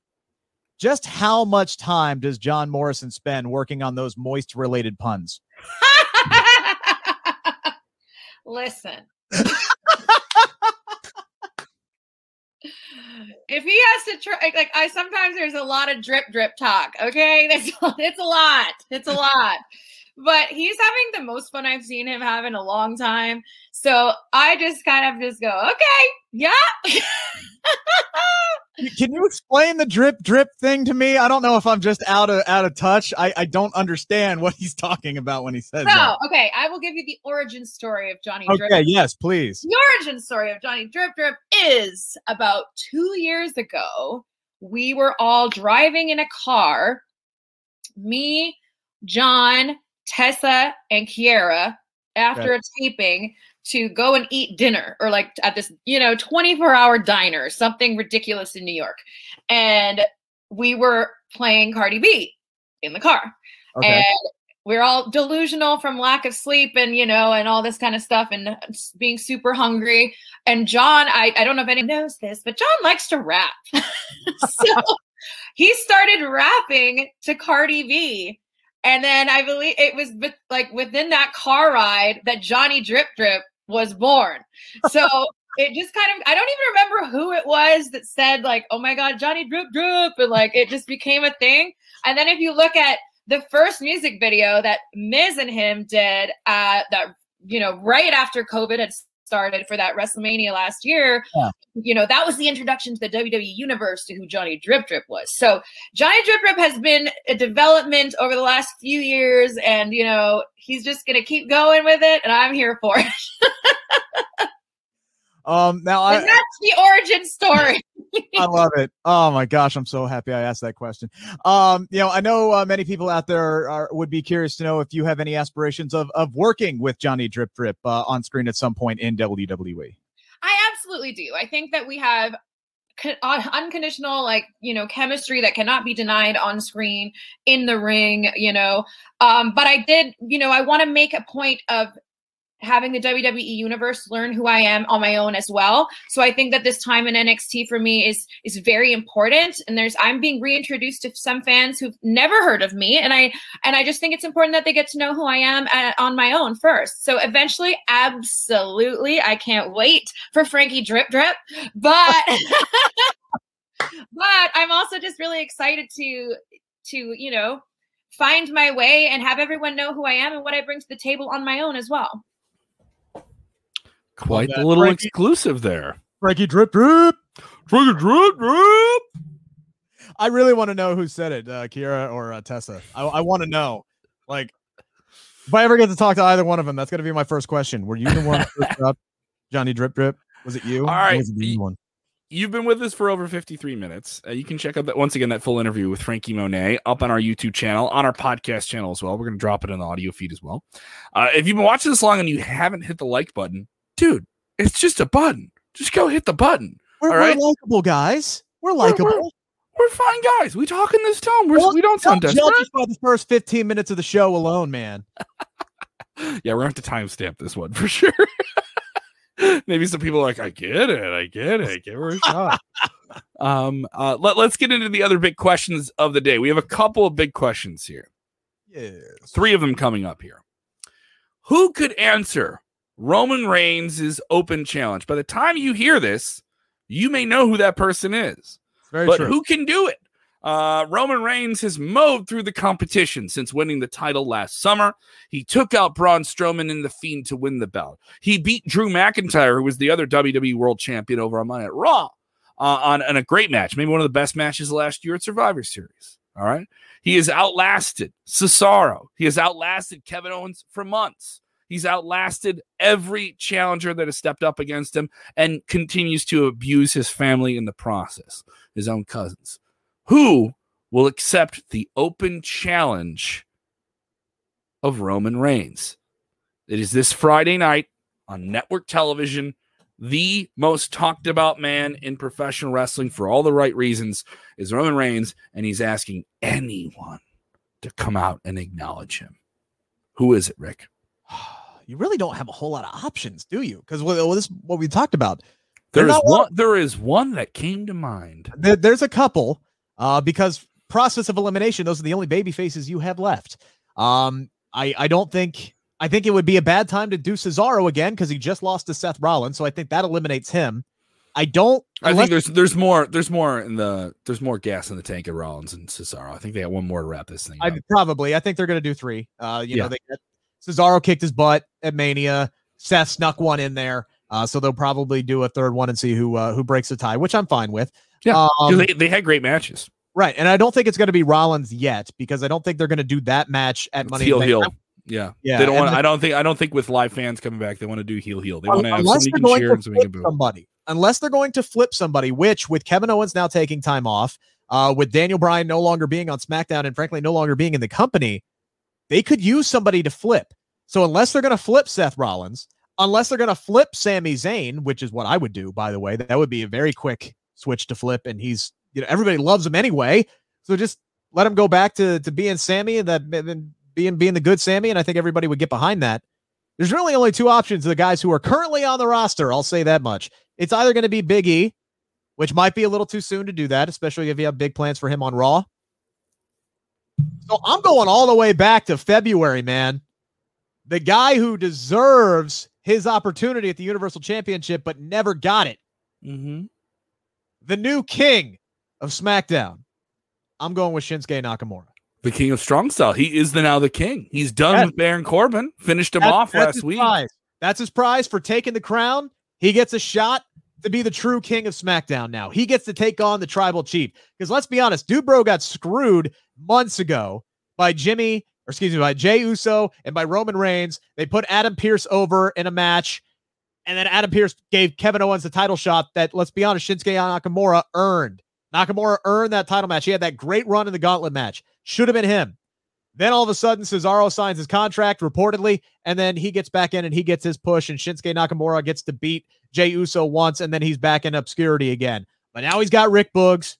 Just how much time does John Morrison spend working on those moist related puns? [LAUGHS] Listen. [LAUGHS] if he has to try like I sometimes there's a lot of drip drip talk, okay? [LAUGHS] That's it's a lot. It's a lot but he's having the most fun I've seen him have in a long time. So I just kind of just go, okay, yeah. [LAUGHS] [LAUGHS] Can you explain the drip drip thing to me? I don't know if I'm just out of out of touch. I, I don't understand what he's talking about when he says no, that. okay. I will give you the origin story of Johnny okay, Drip. yes, please. The origin story of Johnny Drip Drip is about two years ago. We were all driving in a car. Me, John, Tessa and Kiera after right. a taping to go and eat dinner or like at this, you know, 24 hour diner, something ridiculous in New York. And we were playing Cardi B in the car. Okay. And we're all delusional from lack of sleep and, you know, and all this kind of stuff and being super hungry. And John, I, I don't know if anyone knows this, but John likes to rap. [LAUGHS] so he started rapping to Cardi B and then I believe it was like within that car ride that Johnny Drip Drip was born. So [LAUGHS] it just kind of I don't even remember who it was that said like, "Oh my God, Johnny Drip Drip," and like it just became a thing. And then if you look at the first music video that Miz and him did, uh, that you know right after COVID had started for that WrestleMania last year, yeah. you know, that was the introduction to the WWE universe to who Johnny Drip Drip was. So Johnny Drip Drip has been a development over the last few years, and you know, he's just gonna keep going with it, and I'm here for it. [LAUGHS] Um, now I, that's the origin story. [LAUGHS] I love it. Oh my gosh, I'm so happy I asked that question. Um, you know, I know uh, many people out there are, would be curious to know if you have any aspirations of of working with Johnny Drip Drip uh, on screen at some point in WWE. I absolutely do. I think that we have uh, unconditional like you know chemistry that cannot be denied on screen in the ring you know um but i did you know i want to make a point of having the WWE universe learn who I am on my own as well. So I think that this time in NXT for me is is very important and there's I'm being reintroduced to some fans who've never heard of me and I and I just think it's important that they get to know who I am at, on my own first. So eventually absolutely I can't wait for Franky Drip Drip, but [LAUGHS] but I'm also just really excited to to, you know, find my way and have everyone know who I am and what I bring to the table on my own as well. Quite a little Franky, exclusive there. Franky Drip Drip. Franky Drip Drip. I really want to know who said it, uh, Kiera or uh, Tessa. I, I want to know. Like, if I ever get to talk to either one of them, that's going to be my first question. Were you the one up [LAUGHS] Johnny Drip Drip? Was it you? All right. one? You've been with us for over 53 minutes. Uh, you can check out that once again that full interview with Franky Monet up on our YouTube channel, on our podcast channel as well. We're going to drop it in the audio feed as well. Uh, if you've been watching this long and you haven't hit the like button, dude, it's just a button. Just go hit the button. We're, we're likable guys. We're likable. We're, we're, we're, fine guys. We talk in this tone. We're, well, we don't sound desperate. Just by the first 15 minutes of the show alone, man. [LAUGHS] yeah, we're going to have to timestamp this one for sure. [LAUGHS] Maybe some people are like, I get it, I get it, give her a shot. [LAUGHS] um, uh, let, let's get into the other big questions of the day. We have a couple of big questions here. Yes. Three of them coming up here. Who could answer Roman Reigns' is open challenge? By the time you hear this, you may know who that person is. Very but true. who can do it? Uh, Roman Reigns has mowed through the competition since winning the title last summer. He took out Braun Strowman in the Fiend to win the belt. He beat Drew McIntyre, who was the other WWE World Champion, over on Monday at Raw uh, on, on a great match, maybe one of the best matches last year at Survivor Series. All right. He has outlasted Cesaro. He has outlasted Kevin Owens for months. He's outlasted every challenger that has stepped up against him and continues to abuse his family in the process, his own cousins who will accept the open challenge of Roman Reigns. It is this Friday night on network television. The most talked about man in professional wrestling for all the right reasons is Roman Reigns, and he's asking anyone to come out and acknowledge him. Who is it, Rick? [SIGHS] [SIGHS] [SIGHS] You really don't have a whole lot of options, do you? Because well, this what we talked about. There is one. There is one that came to mind. There, there's a couple uh, because process of elimination, those are the only baby faces you have left. Um, I I don't think I think it would be a bad time to do Cesaro again because he just lost to Seth Rollins, so I think that eliminates him. I don't. I think there's there's more there's more in the there's more gas in the tank of Rollins and Cesaro. I think they have one more to wrap this thing. I probably. I think they're gonna do three. Uh, you yeah. know, they Cesaro kicked his butt at Mania. Seth snuck one in there. Uh, so they'll probably do a third one and see who uh, who breaks the tie, which I'm fine with. Yeah, um, they, they had great matches. Right. And I don't think it's going to be Rollins yet because I don't think they're going to do that match at Money heel heel. Yeah. Yeah. They don't want I don't think I don't think with live fans coming back they want to do heel heel. They want to have somebody can cheer and somebody can Somebody. Unless they're going to flip somebody, which with Kevin Owens now taking time off, uh, with Daniel Bryan no longer being on SmackDown and frankly no longer being in the company, they could use somebody to flip. So unless they're going to flip Seth Rollins, unless they're going to flip Sami Zayn, which is what I would do, by the way, that would be a very quick switch to flip, and he's you know everybody loves him anyway. So just let him go back to to being Sami and that being being the good Sami, and I think everybody would get behind that. There's really only two options of the guys who are currently on the roster. I'll say that much. It's either going to be Big E, which might be a little too soon to do that, especially if you have big plans for him on Raw. So I'm going all the way back to February, man. The guy who deserves his opportunity at the Universal Championship but never got it. Mm-hmm. The new king of SmackDown. I'm going with Shinsuke Nakamura. The king of strong style. He is the now the king. He's done with Baron Corbin. Finished him off last week. Prize. That's his prize for taking the crown. He gets a shot to be the true king of SmackDown now. He gets to take on the tribal chief. Because let's be honest, Dude Bro got screwed months ago by Jimmy, or excuse me, by Jay Uso and by Roman Reigns. They put Adam Pearce over in a match and then Adam Pearce gave Kevin Owens the title shot that, let's be honest, Shinsuke Nakamura earned. Nakamura earned that title match. He had that great run in the gauntlet match. Should have been him. Then all of a sudden, Cesaro signs his contract reportedly, and then he gets back in and he gets his push, and Shinsuke Nakamura gets to beat Jay Uso once, and then he's back in obscurity again. But now he's got Rick Boogs.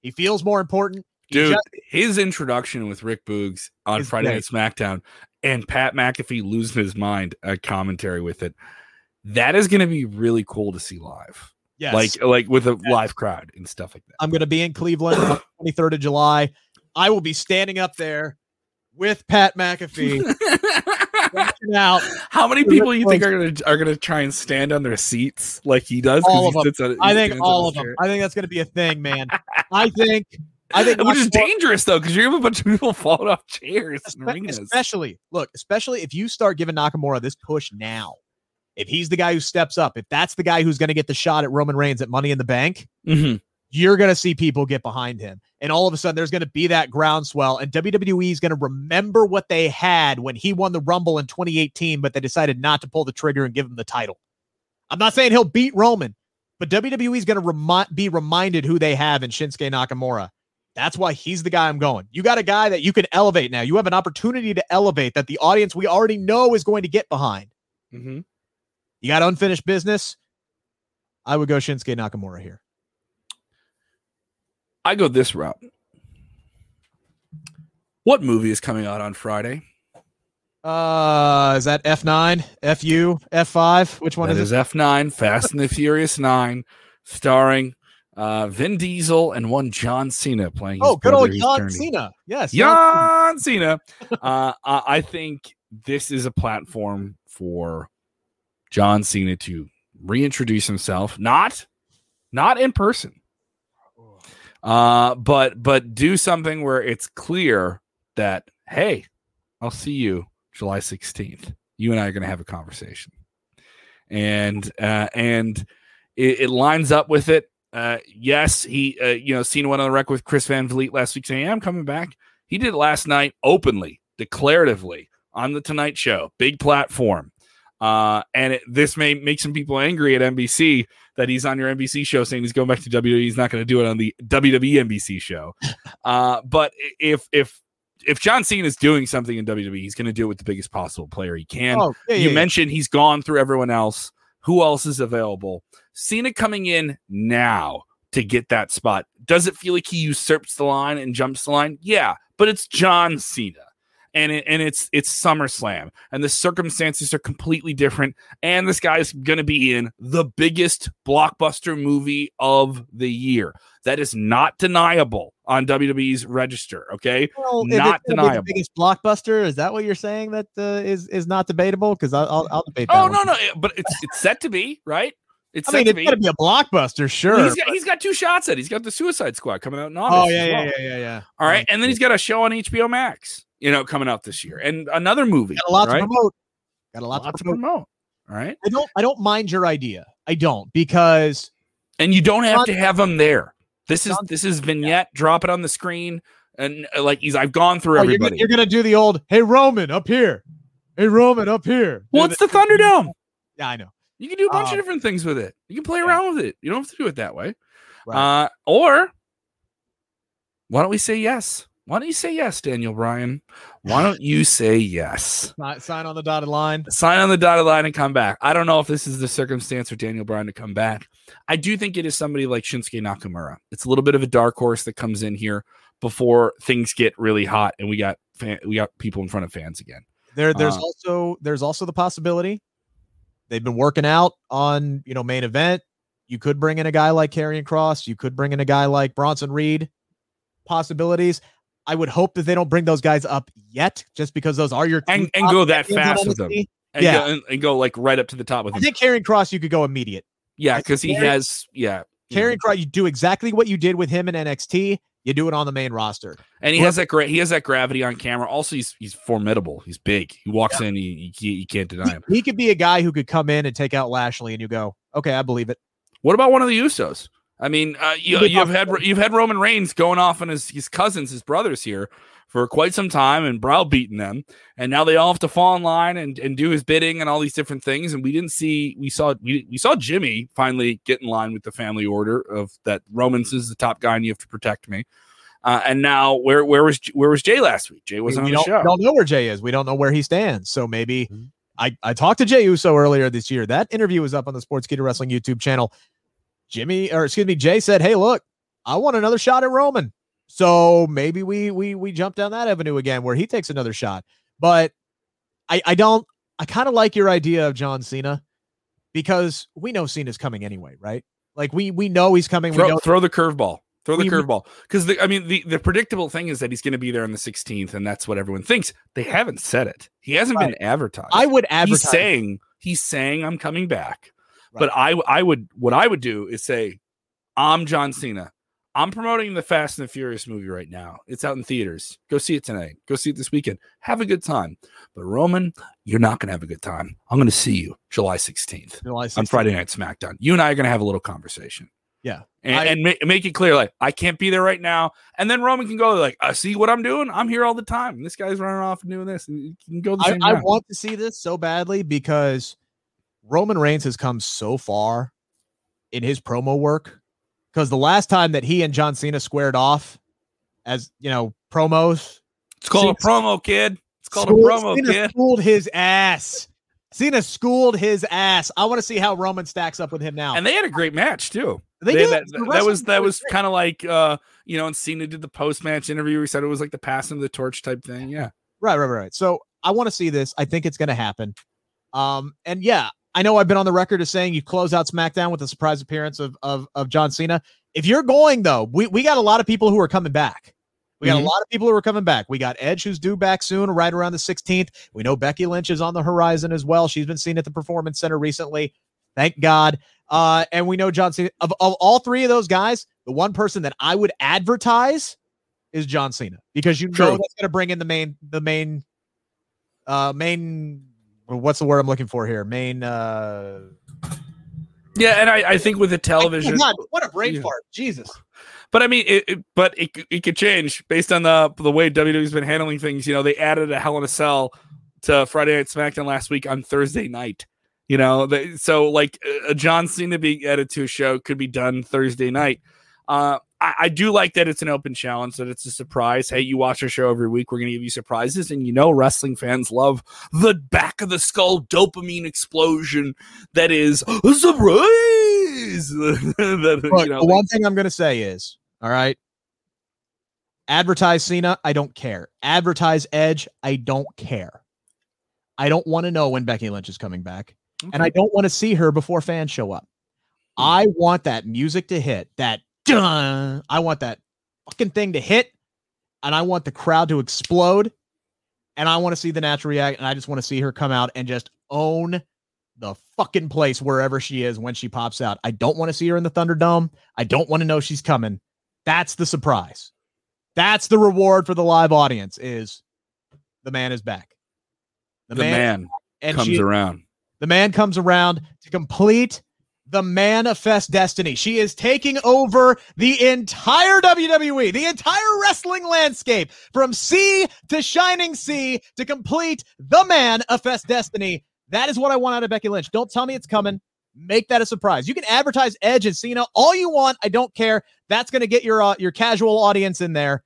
He feels more important. Dude, just- his introduction with Rick Boogs on Friday Night SmackDown and Pat McAfee losing his mind at commentary with it that is going to be really cool to see live. Yes. Like like with a yes. live crowd and stuff like that. I'm going to be in Cleveland on [COUGHS] 23rd of July. I will be standing up there with Pat McAfee. [LAUGHS] out. How many people you think are gonna are gonna try and stand on their seats like he does? All of them. I think all of them. I think that's gonna be a thing, man. [LAUGHS] I think I think which is dangerous though, because you have a bunch of people [LAUGHS] falling off chairs. Especially, look, especially if you start giving Nakamura this push now, if he's the guy who steps up, if that's the guy who's going to get the shot at Roman Reigns at Money in the Bank, mm-hmm. you're going to see people get behind him. And all of a sudden, there's going to be that groundswell, and WWE is going to remember what they had when he won the Rumble in 2018, but they decided not to pull the trigger and give him the title. I'm not saying he'll beat Roman, but WWE is going to remi- be reminded who they have in Shinsuke Nakamura. That's why he's the guy I'm going. You got a guy that you can elevate now. You have an opportunity to elevate that the audience we already know is going to get behind. Mm-hmm. You got unfinished business. I would go Shinsuke Nakamura here. I go this route. What movie is coming out on Friday? Uh, is that F9, FU, F5? Which one that is, is F9, Fast and the Furious 9, starring uh, Vin Diesel and one John Cena playing. oh, good old John Cena. Yes, John Cena. uh, [LAUGHS] I think this is a platform for John Cena to reintroduce himself, not not in person, uh, but but do something where it's clear that hey, I'll see you July sixteenth. You and I are going to have a conversation, and uh, and it, it lines up with it. Uh, yes, he uh, you know Cena went on the record with Chris Van Vliet last week saying, yeah, "I'm coming back." He did it last night openly, declaratively on the Tonight Show, big platform. Uh, and it, this may make some people angry at NBC that he's on your NBC show saying he's going back to WWE. He's not going to do it on the WWE NBC show. [LAUGHS] Uh, but if if if John Cena is doing something in WWE, he's going to do it with the biggest possible player he can. Oh, yeah, you yeah, mentioned yeah. he's gone through everyone else. Who else is available? Cena coming in now to get that spot. Does it feel like he usurps the line and jumps the line? Yeah, but it's John Cena and it, and it's it's SummerSlam, and the circumstances are completely different. And this guy's going to be in the biggest blockbuster movie of the year. That is not deniable on WWE's register. Okay, well, not deniable. biggest blockbuster is that what you're saying that uh, is is not debatable? Because I'll, I'll, I'll debate. Oh no, no, eh, but it's it's set to be right. It's I mean, it's going to be a blockbuster, sure. Well, he's, got, he's got two shots at. It. He's got the Suicide Squad coming out in August. Oh yeah, well. yeah, yeah, yeah, yeah. All right, and then he's got a show on HBO Max you know, coming out this year, and another movie. Got a lot right? to promote. Got a lot, a lot to, promote. to promote. All right. I don't. I don't mind your idea. I don't because. And you don't have to have them there. This is this is vignette. Yeah. Drop it on the screen, and uh, like he's. I've gone through oh, everybody. You're gonna, you're gonna do the old. Hey Roman, up here. Hey Roman, up here. Well, it's the Thunderdome. Yeah, I know. You can do a bunch um, of different things with it. You can play yeah. around with it. You don't have to do it that way. Right. Uh, or why don't we say yes? Why don't you say yes, Daniel Bryan? Why don't you say yes? Sign on the dotted line. Sign on the dotted line and come back. I don't know if this is the circumstance for Daniel Bryan to come back. I do think it is somebody like Shinsuke Nakamura. It's a little bit of a dark horse that comes in here before things get really hot and we got fan, we got people in front of fans again. There, there's uh, also there's also the possibility they've been working out on you know main event. You could bring in a guy like Karrion Kross. You could bring in a guy like Bronson Reed. Possibilities. I would hope that they don't bring those guys up yet, just because those are your and, and go that fast with them. And yeah, go, and, and, go like right up to the top with I him. think Karrion Kross, you could go immediate. Yeah, because he has yeah. Karrion Kross, you do exactly what you did with him in NXT. You do it on the main roster, and he has that great. He has that gravity on camera. Also, he's he's formidable. He's big. He walks yeah. in. He, he you can't deny him. He could be a guy who could come in and take out Lashley, and you go, okay, I believe it. What about one of the Usos? I mean, uh, you, have had you've had Roman Reigns going off on his his cousins, his brothers here for quite some time and browbeating them, and now they all have to fall in line and, and do his bidding and all these different things. And we didn't see we saw we, we saw Jimmy finally get in line with the family order of that Roman's is the top guy and you have to protect me. Uh, and now where where was where was Jay last week? Jay wasn't we, on the show. We don't know where Jay is. We don't know where he stands. So maybe mm-hmm. I I talked to Jay Uso earlier this year. That interview was up on the Sports Sportskeeda Wrestling YouTube channel. Jimmy, or excuse me, Jay said, "Hey, look, I want another shot at Roman." So maybe we we we jump down that avenue again where he takes another shot. But I I don't I kind of like your idea of John Cena because we know Cena's coming anyway, right? Like we we know he's coming. Throw, throw the curveball. Throw the curveball because I mean the, the predictable thing is that he's going to be there on the 16th, and that's what everyone thinks. They haven't said it. He hasn't right. been advertised. I would advertise. He's saying he's saying I'm coming back. But I I would what I would do is say, I'm John Cena. I'm promoting the Fast and the Furious movie right now. It's out in theaters. Go see it tonight. Go see it this weekend. Have a good time. But Roman, you're not going to have a good time. I'm going to see you July 16th, July 16th on Friday Night SmackDown. You and I are going to have a little conversation. Yeah. And, I- and make, make it clear, like, I can't be there right now. And then Roman can go, like, I see what I'm doing. I'm here all the time. This guy's running off and doing this. And you can go the I, I want to see this so badly because Roman Reigns has come so far in his promo work. Because the last time that he and John Cena squared off as you know promos, It's called a promo, kid. It's called schooled- a promo, Cena kid. schooled his ass. Cena schooled his ass. I want to see how Roman stacks up with him now. And they had a great match too. They They- did. that, that was that was kind of like uh you know, and Cena did the post match interview. He said it was like the passing of the torch type thing. Yeah. Right, right, right, right. So I want to see this. I think it's going to happen. Um, and yeah, I know I've been on the record as saying you close out SmackDown with a surprise appearance of of of John Cena. If you're going though, we we got a lot of people who are coming back. We got Mhm. a lot of people who are coming back. We got Edge who's due back soon, right around the 16th. We know Becky Lynch is on the horizon as well. She's been seen at the Performance Center recently. Thank God. Uh, and we know John Cena. Of, of all three of those guys, the one person that I would advertise is John Cena because you know that's going to bring in the main, the main, uh, main. What's the word I'm looking for here? Main. uh Yeah, and I, I think with the television, God, what a brain Yeah. fart! Jesus. but I mean, it, it- but it it could change based on the the way WWE's been handling things. You know, they added a Hell in a Cell to Friday Night SmackDown last week on Thursday night. You know, they, so like a John Cena being added to a show could be done Thursday night. Uh, I, I do like that it's an open challenge, that it's a surprise. Hey, you watch our show every week. We're going to give you surprises. And you know, wrestling fans love the back of the skull dopamine explosion that is a surprise. [LAUGHS] that, Look, you know, the one thing I'm going to say is, all right, advertise Cena. I don't care. Advertise Edge. I don't care. I don't want to know when Becky Lynch is coming back, and I don't want to see her before fans show up. Hmm. I want that music to hit. That dun. I want that fucking thing to hit, and I want the crowd to explode, and I want to see the natural react, and I just want to see her come out and just own the fucking place wherever she is when she pops out. I don't want to see her in the Thunderdome. I don't want to know she's coming. That's the surprise. That's the reward for the live audience is the man is back. the man, and comes she, around. the man comes around to complete the manifest destiny. She is taking over the entire WWE, the entire wrestling landscape from sea to shining sea to complete the manifest destiny. That is what I want out of Becky Lynch. Don't tell me it's coming. Make that a surprise. You can advertise Edge and Cena all you want. I don't care. That's going to get your uh, your casual audience in there.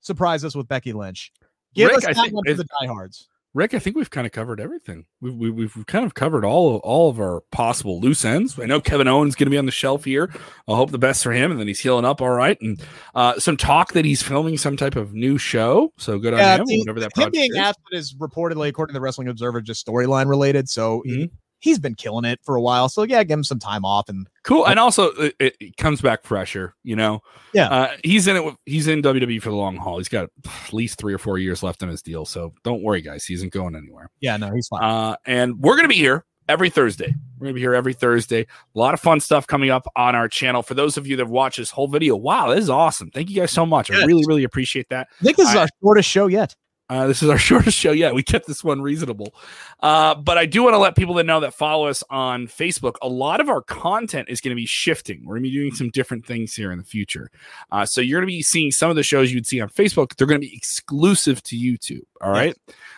Surprise us with Becky Lynch. Give Rick, us I that think one for the diehards. Rick, I think we've kind of covered everything. We've, we've, we've kind of covered all of, all of our possible loose ends. I know Kevin Owens going to be on the shelf here. I hope the best for him, and then he's healing up all right. And uh, some talk that he's filming some type of new show. So good on Yeah, him. the- whatever that him being is. absent is reportedly, according to the Wrestling Observer, just storyline related. So he, Mhm. He's been killing it for a while. So yeah, give him some time off. And Cool, and also it, it, it comes back fresher. You know, Yeah. uh, he's in it. He's in WWE for the long haul. He's got at least three or four years left on his deal. So don't worry, guys. He isn't going anywhere. yeah, no, he's fine. Uh, and we're going to be here every Thursday. We're going to be here every Thursday. A lot of fun stuff coming up on our channel. For those of you that have watched this whole video, wow, this is awesome. Thank you guys so much. I really, really appreciate that. I think this is I- our shortest show yet. Uh, this is our [LAUGHS] shortest show yet. We kept this one reasonable. Uh, but I do want to let people that know that follow us on Facebook. A lot of our content is going to be shifting. We're going to be doing some different things here in the future. Uh, so you're going to be seeing some of the shows you'd see on Facebook. They're going to be exclusive to YouTube. All right.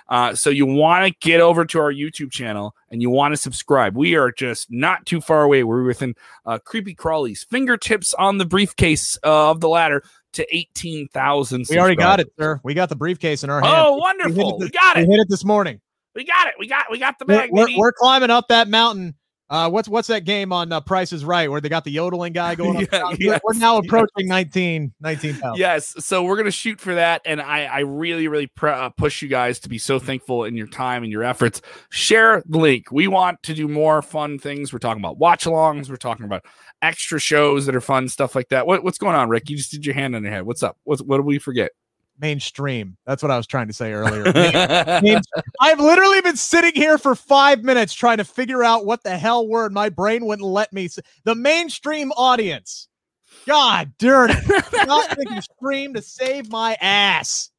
Uh, so you want to get over to our YouTube channel and you want to subscribe. We are just not too far away. We're within uh, creepy crawlies, fingertips on the briefcase uh, of the ladder to 18,000. We already got it, sir. We got the briefcase in our hand. Oh, We wonderful! hit We got it, we hit it this morning. We got it. We got we got the We're, bag. we're, we're climbing up that mountain. Uh, what's what's that game on uh, Price is Right where they got the yodeling guy [LAUGHS] going? Up Yeah? We're- yes, we're now yes. approaching 19, 19 pounds. Yes, so we're gonna shoot for that, and I I really really pr- uh, push you guys to be so thankful in your time and your efforts. Share the link. We want to do more fun things. We're talking about watch-alongs. We're talking about extra shows that are fun, stuff like that. What, what's going on, Rick? You just did your hand on your head. What's up? What's what did we forget? Mainstream. That's what I was trying to say earlier. [LAUGHS] I've literally been sitting here for five minutes trying to figure out what the hell word my brain wouldn't let me. The mainstream audience. God darn it. [LAUGHS] Not thinking stream to save my ass.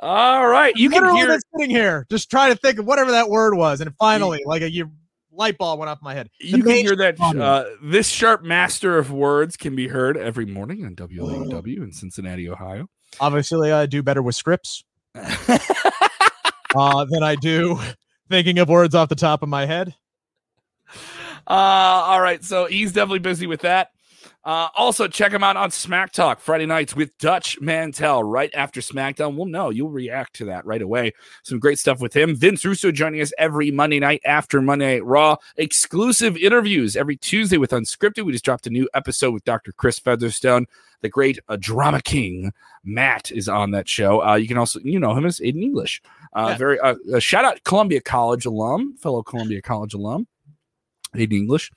All right, you can literally hear been sitting here just trying to think of whatever that word was. And finally, like a, you light bulb went off my head. The you can hear that. Uh, this sharp master of words can be heard every morning on WLAW in Cincinnati, Ohio. Obviously, I do better with scripts [LAUGHS] uh, than I do thinking of words off the top of my head. Uh, all right, so he's definitely busy with that. Uh, also, check him out on Smack Talk Friday nights with Dutch Mantell. Right after SmackDown, we'll know you'll react to that right away. Some great stuff with him. Vince Russo joining us every Monday night after Monday Raw. Exclusive interviews every Tuesday with Unscripted. We just dropped a new episode with Dr. Chris Featherstone, the great uh, drama king. Matt is on that show. Uh, you can also you know him as Aiden English. Uh, yeah. Very uh, shout out Columbia College alum, fellow Columbia College alum in English.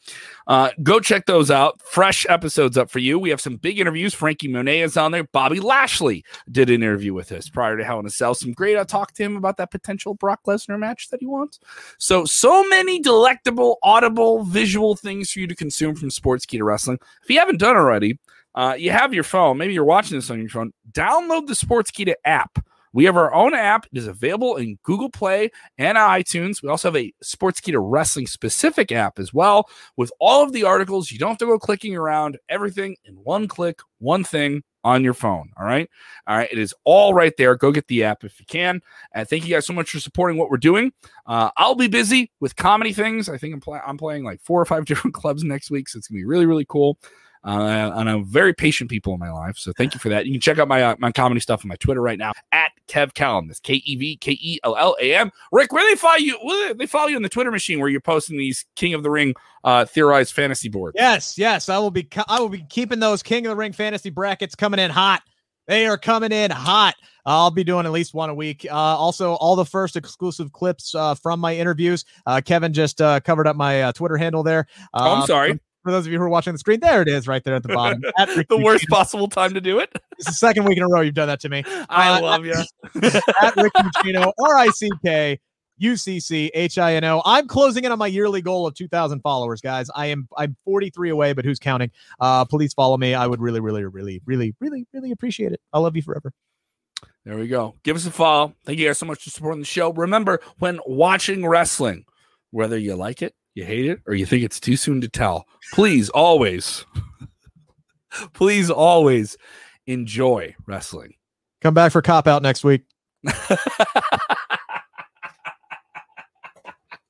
Uh, go check those out. Fresh episodes up for you. We have some big interviews. Franky Monet is on there. Bobby Lashley did an interview with us prior to Hell in a Cell. Some great. I talked to him about that potential Brock Lesnar match that he wants. So, so many delectable, audible, visual things for you to consume from Sportskeeda Wrestling. If you haven't done already, uh, you have your phone. Maybe you're watching this on your phone. Download the Sportskeeda app. We have our own app. It is available in Google Play and iTunes. We also have a Sportskeeda Wrestling specific app as well with all of the articles. You don't have to go clicking around everything in one click, one thing on your phone. All right. All right. It is all right there. Go get the app if you can. And thank you guys so much for supporting what we're doing. Uh, I'll be busy with comedy things. I think I'm, pl- I'm playing like four or five [LAUGHS] different clubs next week. So it's going to be really, really cool. Uh, and I'm very patient people in my life. So thank you for that. You can check out my uh, my comedy stuff on my Twitter right now at Kev Kellam. That's K E V K E L L A M. Rick, where they follow you? They follow you on the Twitter machine where you're posting these King of the Ring uh, theorized fantasy boards. Yes, yes, I will be. I will be keeping those King of the Ring fantasy brackets coming in hot. They are coming in hot. I'll be doing at least one a week. Uh, also, all the first exclusive clips uh, from my interviews. Uh, Kevin just uh, covered up my uh, Twitter handle there. oh, I'm uh, sorry for those of you who are watching the screen, there it is right there at the bottom. [LAUGHS] At the worst possible time to do it. [LAUGHS] It's the second week in a row you've done that to me. [LAUGHS] I uh, love you. at Rick R I C K U C C H I N O. I'm closing in on my yearly goal of 2,000 followers, guys. I am I'm 43 away, but who's counting? Uh, please follow me. I would really, really, really, really, really, really appreciate it. I love you forever. There we go. Give us a follow. Thank you guys so much for supporting the show. Remember, when watching wrestling, whether you like it you hate it or you think it's too soon to tell, please always, [LAUGHS] please always enjoy wrestling. Come back for cop out next week. [LAUGHS]